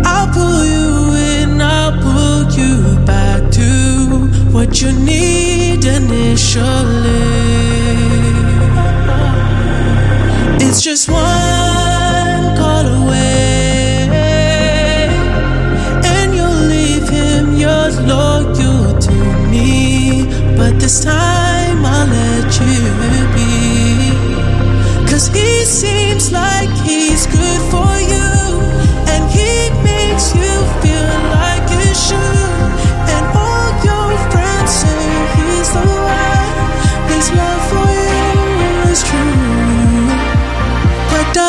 S8: I'll pull you in, I'll pull you back to what you need initially. It's just one call away, and you'll leave him, you're loyal to me. But this time I'll let you be. Cause he seems like he's good for you. And he makes you feel like you should.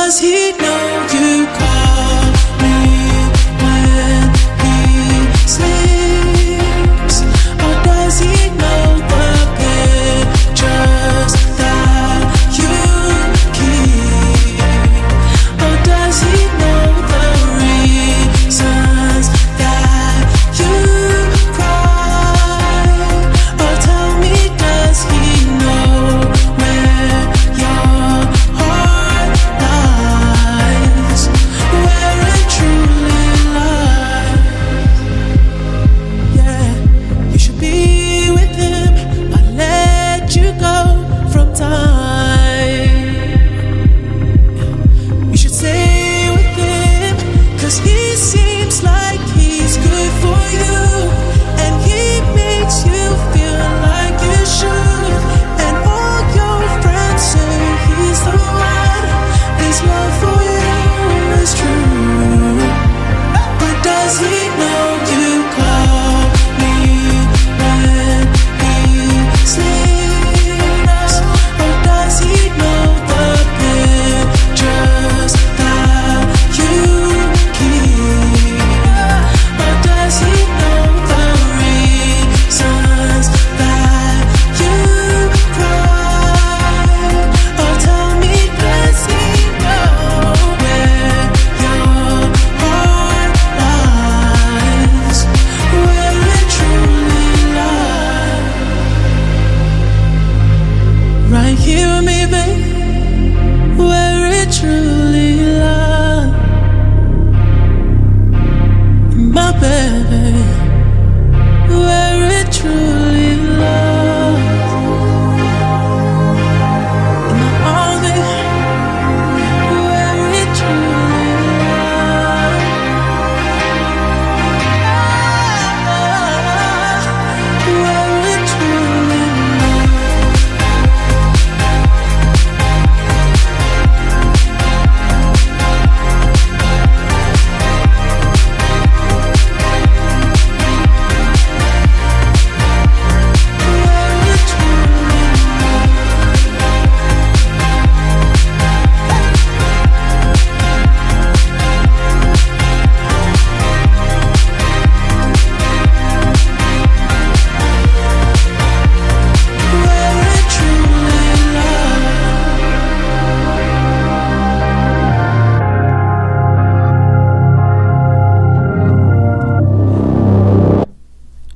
S8: was he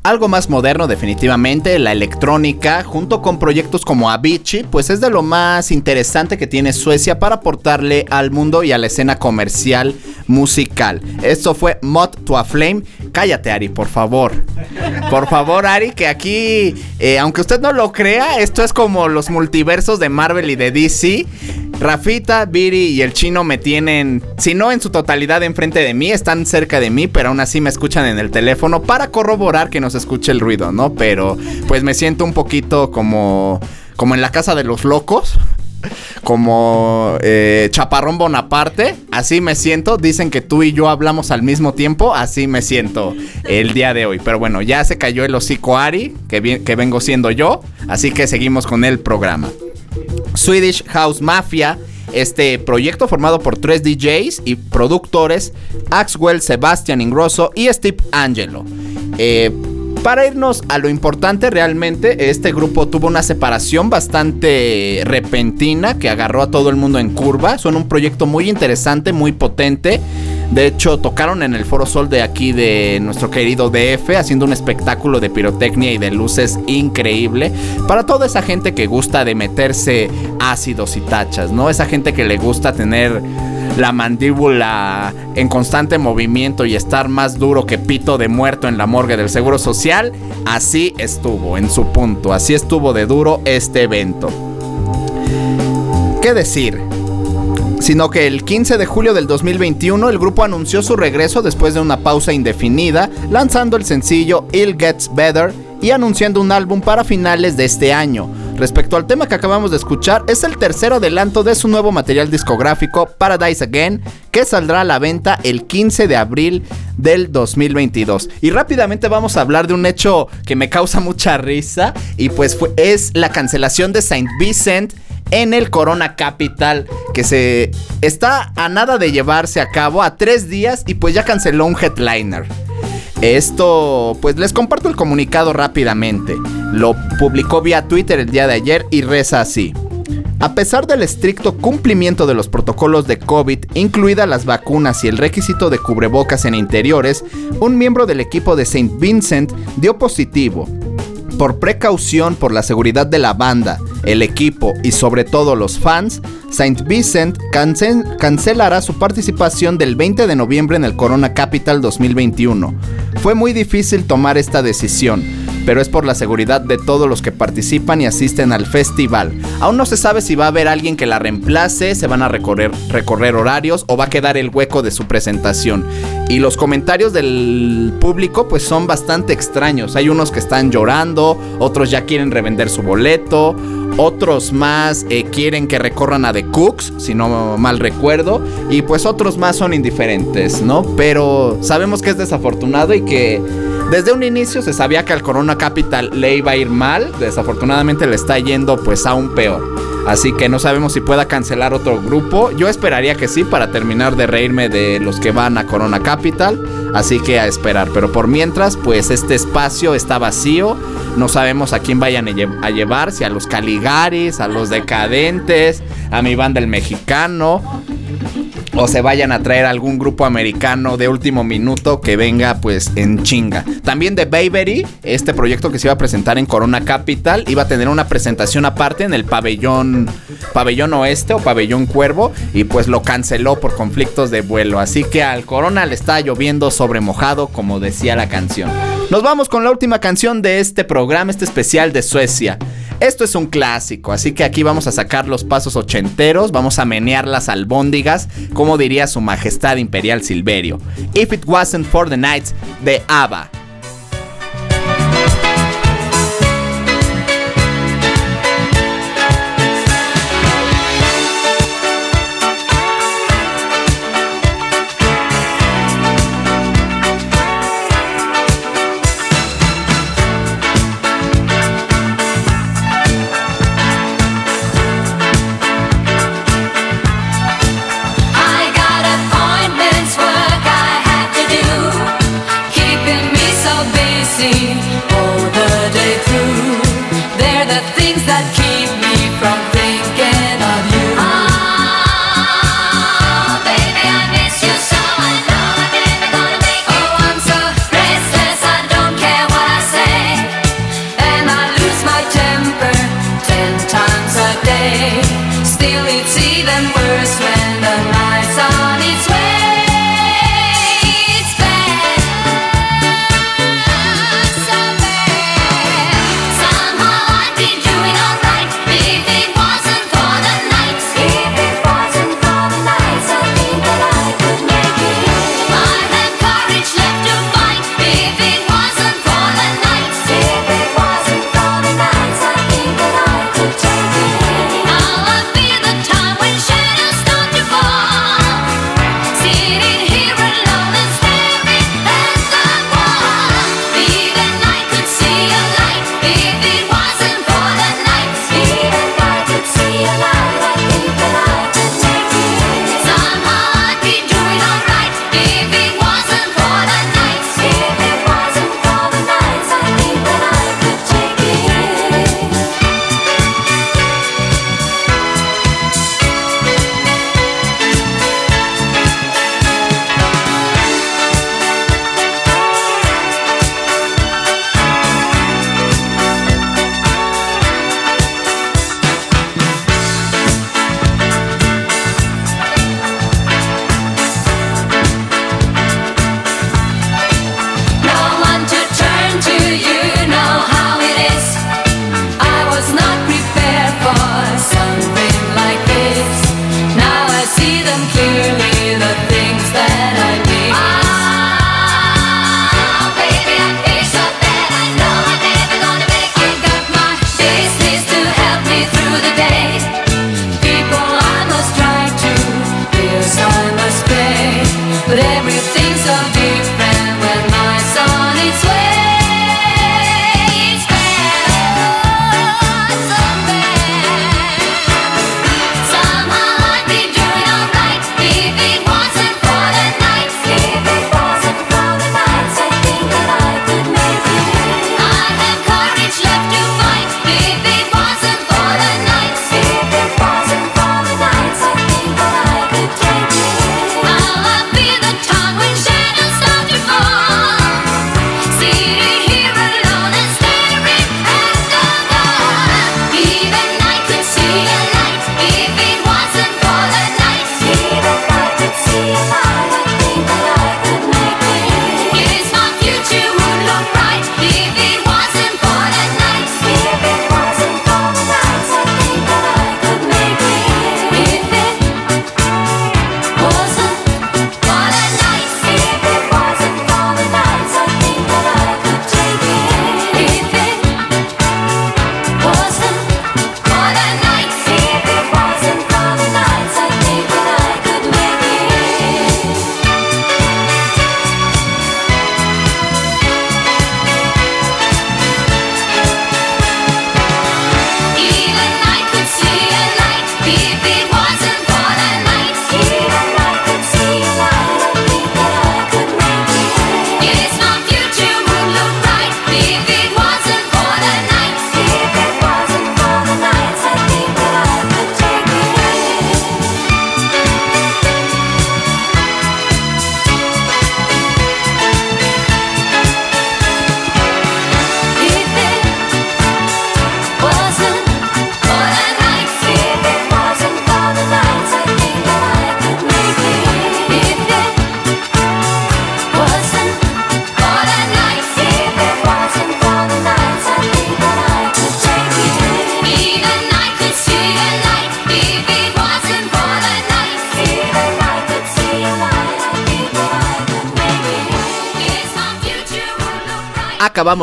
S2: algo más moderno definitivamente, la electrónica, junto con proyectos como Avicii, pues es de lo más interesante que tiene Suecia para aportarle al mundo y a la escena comercial musical. Esto fue Mod to a Flame. Cállate Ari, por favor. Por favor Ari, que aquí, eh, aunque usted no lo crea, esto es como los multiversos de Marvel y de DC. Rafita, Viri y el chino me tienen, si no en su totalidad enfrente de mí, están cerca de mí, pero aún así me escuchan en el teléfono para corroborar que no se escuche el ruido, ¿no? Pero pues me siento un poquito como, como en la casa de los locos. Como eh, Chaparrón Bonaparte, así me siento. Dicen que tú y yo hablamos al mismo tiempo, así me siento el día de hoy. Pero bueno, ya se cayó el hocico Ari, que, que vengo siendo yo, así que seguimos con el programa. Swedish House Mafia, este proyecto formado por tres DJs y productores, Axwell, Sebastian Ingrosso y Steve Angelo. Eh, para irnos a lo importante, realmente este grupo tuvo una separación bastante repentina que agarró a todo el mundo en curva. Son un proyecto muy interesante, muy potente. De hecho, tocaron en el Foro Sol de aquí de nuestro querido DF, haciendo un espectáculo de pirotecnia y de luces increíble. Para toda esa gente que gusta de meterse ácidos y tachas, ¿no? Esa gente que le gusta tener la mandíbula en constante movimiento y estar más duro que pito de muerto en la morgue del Seguro Social, así estuvo en su punto, así estuvo de duro este evento. ¿Qué decir? Sino que el 15 de julio del 2021 el grupo anunció su regreso después de una pausa indefinida, lanzando el sencillo It Gets Better y anunciando un álbum para finales de este año. Respecto al tema que acabamos de escuchar, es el tercer adelanto de su nuevo material discográfico Paradise Again, que saldrá a la venta el 15 de abril del 2022. Y rápidamente vamos a hablar de un hecho que me causa mucha risa y pues fue- es la cancelación de Saint Vincent en el Corona Capital que se está a nada de llevarse a cabo a tres días y pues ya canceló un headliner. Esto, pues les comparto el comunicado rápidamente. Lo publicó vía Twitter el día de ayer y reza así. A pesar del estricto cumplimiento de los protocolos de COVID, incluidas las vacunas y el requisito de cubrebocas en interiores, un miembro del equipo de St. Vincent dio positivo. Por precaución por la seguridad de la banda, el equipo y sobre todo los fans, Saint Vincent cancel- cancelará su participación del 20 de noviembre en el Corona Capital 2021. Fue muy difícil tomar esta decisión, pero es por la seguridad de todos los que participan y asisten al festival. Aún no se sabe si va a haber alguien que la reemplace, se van a recorrer, recorrer horarios o va a quedar el hueco de su presentación. Y los comentarios del público pues son bastante extraños. Hay unos que están llorando, otros ya quieren revender su boleto, otros más eh, quieren que recorran a The Cooks, si no mal recuerdo, y pues otros más son indiferentes, ¿no? Pero sabemos que es desafortunado y que desde un inicio se sabía que al Corona Capital le iba a ir mal, desafortunadamente le está yendo pues aún peor. Así que no sabemos si pueda cancelar otro grupo. Yo esperaría que sí para terminar de reírme de los que van a Corona Capital. Así que a esperar. Pero por mientras, pues este espacio está vacío. No sabemos a quién vayan a lle- a llevar. Si a los Caligaris, a los Decadentes, a mi banda el mexicano. O se vayan a traer algún grupo americano de último minuto que venga pues en chinga. También de Babery, este proyecto que se iba a presentar en Corona Capital, iba a tener una presentación aparte en el pabellón, pabellón oeste o pabellón cuervo y pues lo canceló por conflictos de vuelo. Así que al Corona le está lloviendo sobre mojado como decía la canción. Nos vamos con la última canción de este programa, este especial de Suecia. Esto es un clásico, así que aquí vamos a sacar los pasos ochenteros, vamos a menear las albóndigas, como diría su majestad imperial Silverio. If it wasn't for the nights de ABBA.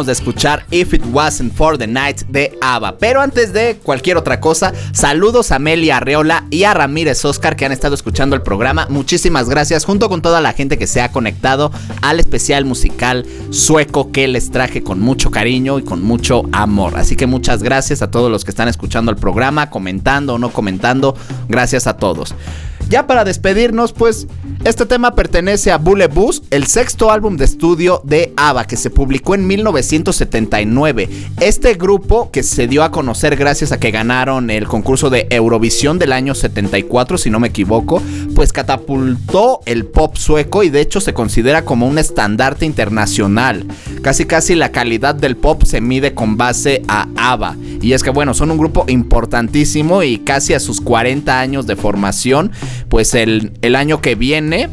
S2: De escuchar If It Wasn't for the Night de ABBA. Pero antes de cualquier otra cosa, saludos a Meli Arreola y a Ramírez Oscar que han estado escuchando el programa. Muchísimas gracias, junto con toda la gente que se ha conectado al especial musical sueco que les traje con mucho cariño y con mucho amor. Así que muchas gracias a todos los que están escuchando el programa, comentando o no comentando. Gracias a todos. Ya para despedirnos, pues este tema pertenece a Bullet el sexto álbum de estudio de ABBA que se publicó en 1979. Este grupo que se dio a conocer gracias a que ganaron el concurso de Eurovisión del año 74, si no me equivoco, pues catapultó el pop sueco y de hecho se considera como un estandarte internacional. Casi casi la calidad del pop se mide con base a ABBA. Y es que bueno, son un grupo importantísimo y casi a sus 40 años de formación pues el, el año que viene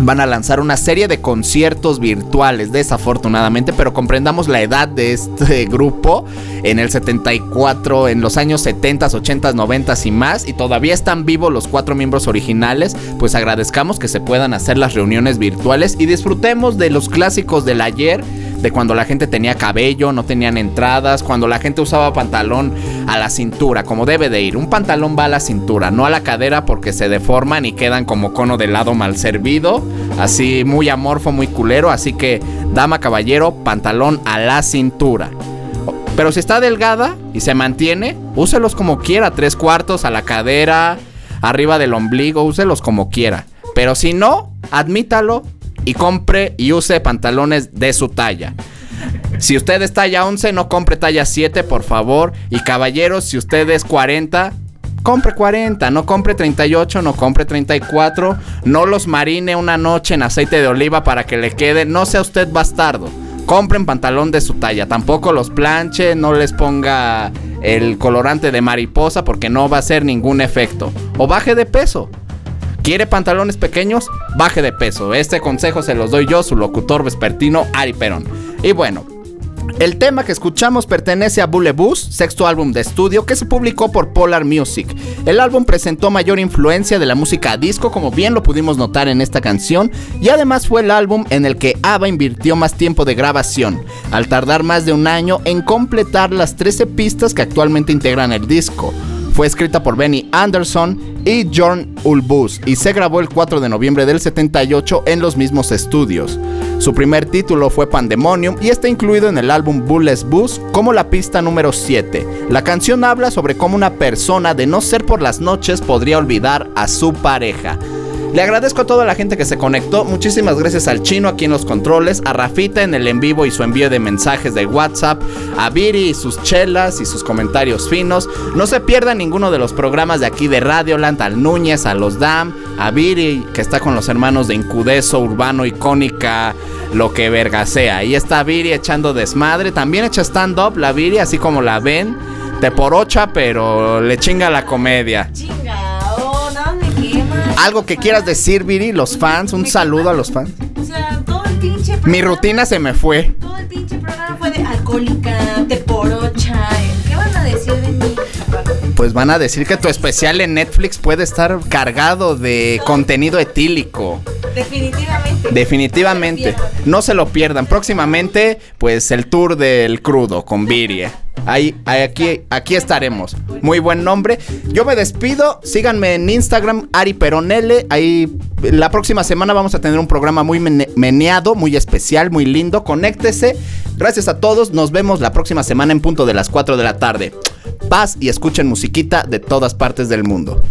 S2: van a lanzar una serie de conciertos virtuales, desafortunadamente, pero comprendamos la edad de este grupo en el 74, en los años 70, 80, 90 y más, y todavía están vivos los cuatro miembros originales, pues agradezcamos que se puedan hacer las reuniones virtuales y disfrutemos de los clásicos del ayer de cuando la gente tenía cabello, no tenían entradas, cuando la gente usaba pantalón a la cintura, como debe de ir. Un pantalón va a la cintura, no a la cadera porque se deforman y quedan como cono de lado mal servido, así muy amorfo, muy culero, así que dama caballero, pantalón a la cintura. Pero si está delgada y se mantiene, úselos como quiera, tres cuartos a la cadera, arriba del ombligo, úselos como quiera. Pero si no, admítalo y compre y use pantalones de su talla. Si usted es talla 11, no compre talla 7, por favor. Y caballeros, si usted es 40, compre 40, no compre 38, no compre 34. No los marine una noche en aceite de oliva para que le quede. No sea usted bastardo. Compren pantalón de su talla. Tampoco los planche, no les ponga el colorante de mariposa porque no va a hacer ningún efecto. O baje de peso. ¿Quiere pantalones pequeños? Baje de peso. Este consejo se los doy yo, su locutor vespertino, Ari Perón. Y bueno, el tema que escuchamos pertenece a Bullet Bus, sexto álbum de estudio que se publicó por Polar Music. El álbum presentó mayor influencia de la música a disco, como bien lo pudimos notar en esta canción, y además fue el álbum en el que ABBA invirtió más tiempo de grabación, al tardar más de un año en completar las 13 pistas que actualmente integran el disco. Fue escrita por Benny Anderson y John Ulbus y se grabó el 4 de noviembre del 78 en los mismos estudios. Su primer título fue Pandemonium y está incluido en el álbum Bullet Bus como la pista número 7. La canción habla sobre cómo una persona de no ser por las noches podría olvidar a su pareja. Le agradezco a toda la gente que se conectó. Muchísimas gracias al chino aquí en los controles, a Rafita en el en vivo y su envío de mensajes de WhatsApp, a Viri y sus chelas y sus comentarios finos. No se pierdan ninguno de los programas de aquí de Radioland, al Núñez, a los Dam, a Viri que está con los hermanos de Incudeso, Urbano, Icónica, lo que verga sea. Ahí está Viri echando desmadre. También echa stand-up la Viri, así como la ven. De por ocha, pero le chinga la comedia.
S3: Chinga,
S2: Algo que quieras decir, Viri, los fans, un saludo a los fans.
S3: O sea, todo el pinche
S2: Mi
S3: programa-
S2: rutina se me fue.
S3: Todo el pinche programa fue de alcohólica, de porocha. ¿Qué van a decir de mí?
S2: Pues van a decir que tu especial en Netflix puede estar cargado de contenido etílico.
S3: Definitivamente.
S2: Definitivamente. No se lo pierdan. Próximamente, pues el tour del crudo con Viri. Ahí, aquí, aquí estaremos. Muy buen nombre. Yo me despido. Síganme en Instagram, Ari Peronele. Ahí la próxima semana vamos a tener un programa muy mene- meneado, muy especial, muy lindo. Conéctese. Gracias a todos. Nos vemos la próxima semana en punto de las 4 de la tarde. Paz y escuchen musiquita de todas partes del mundo.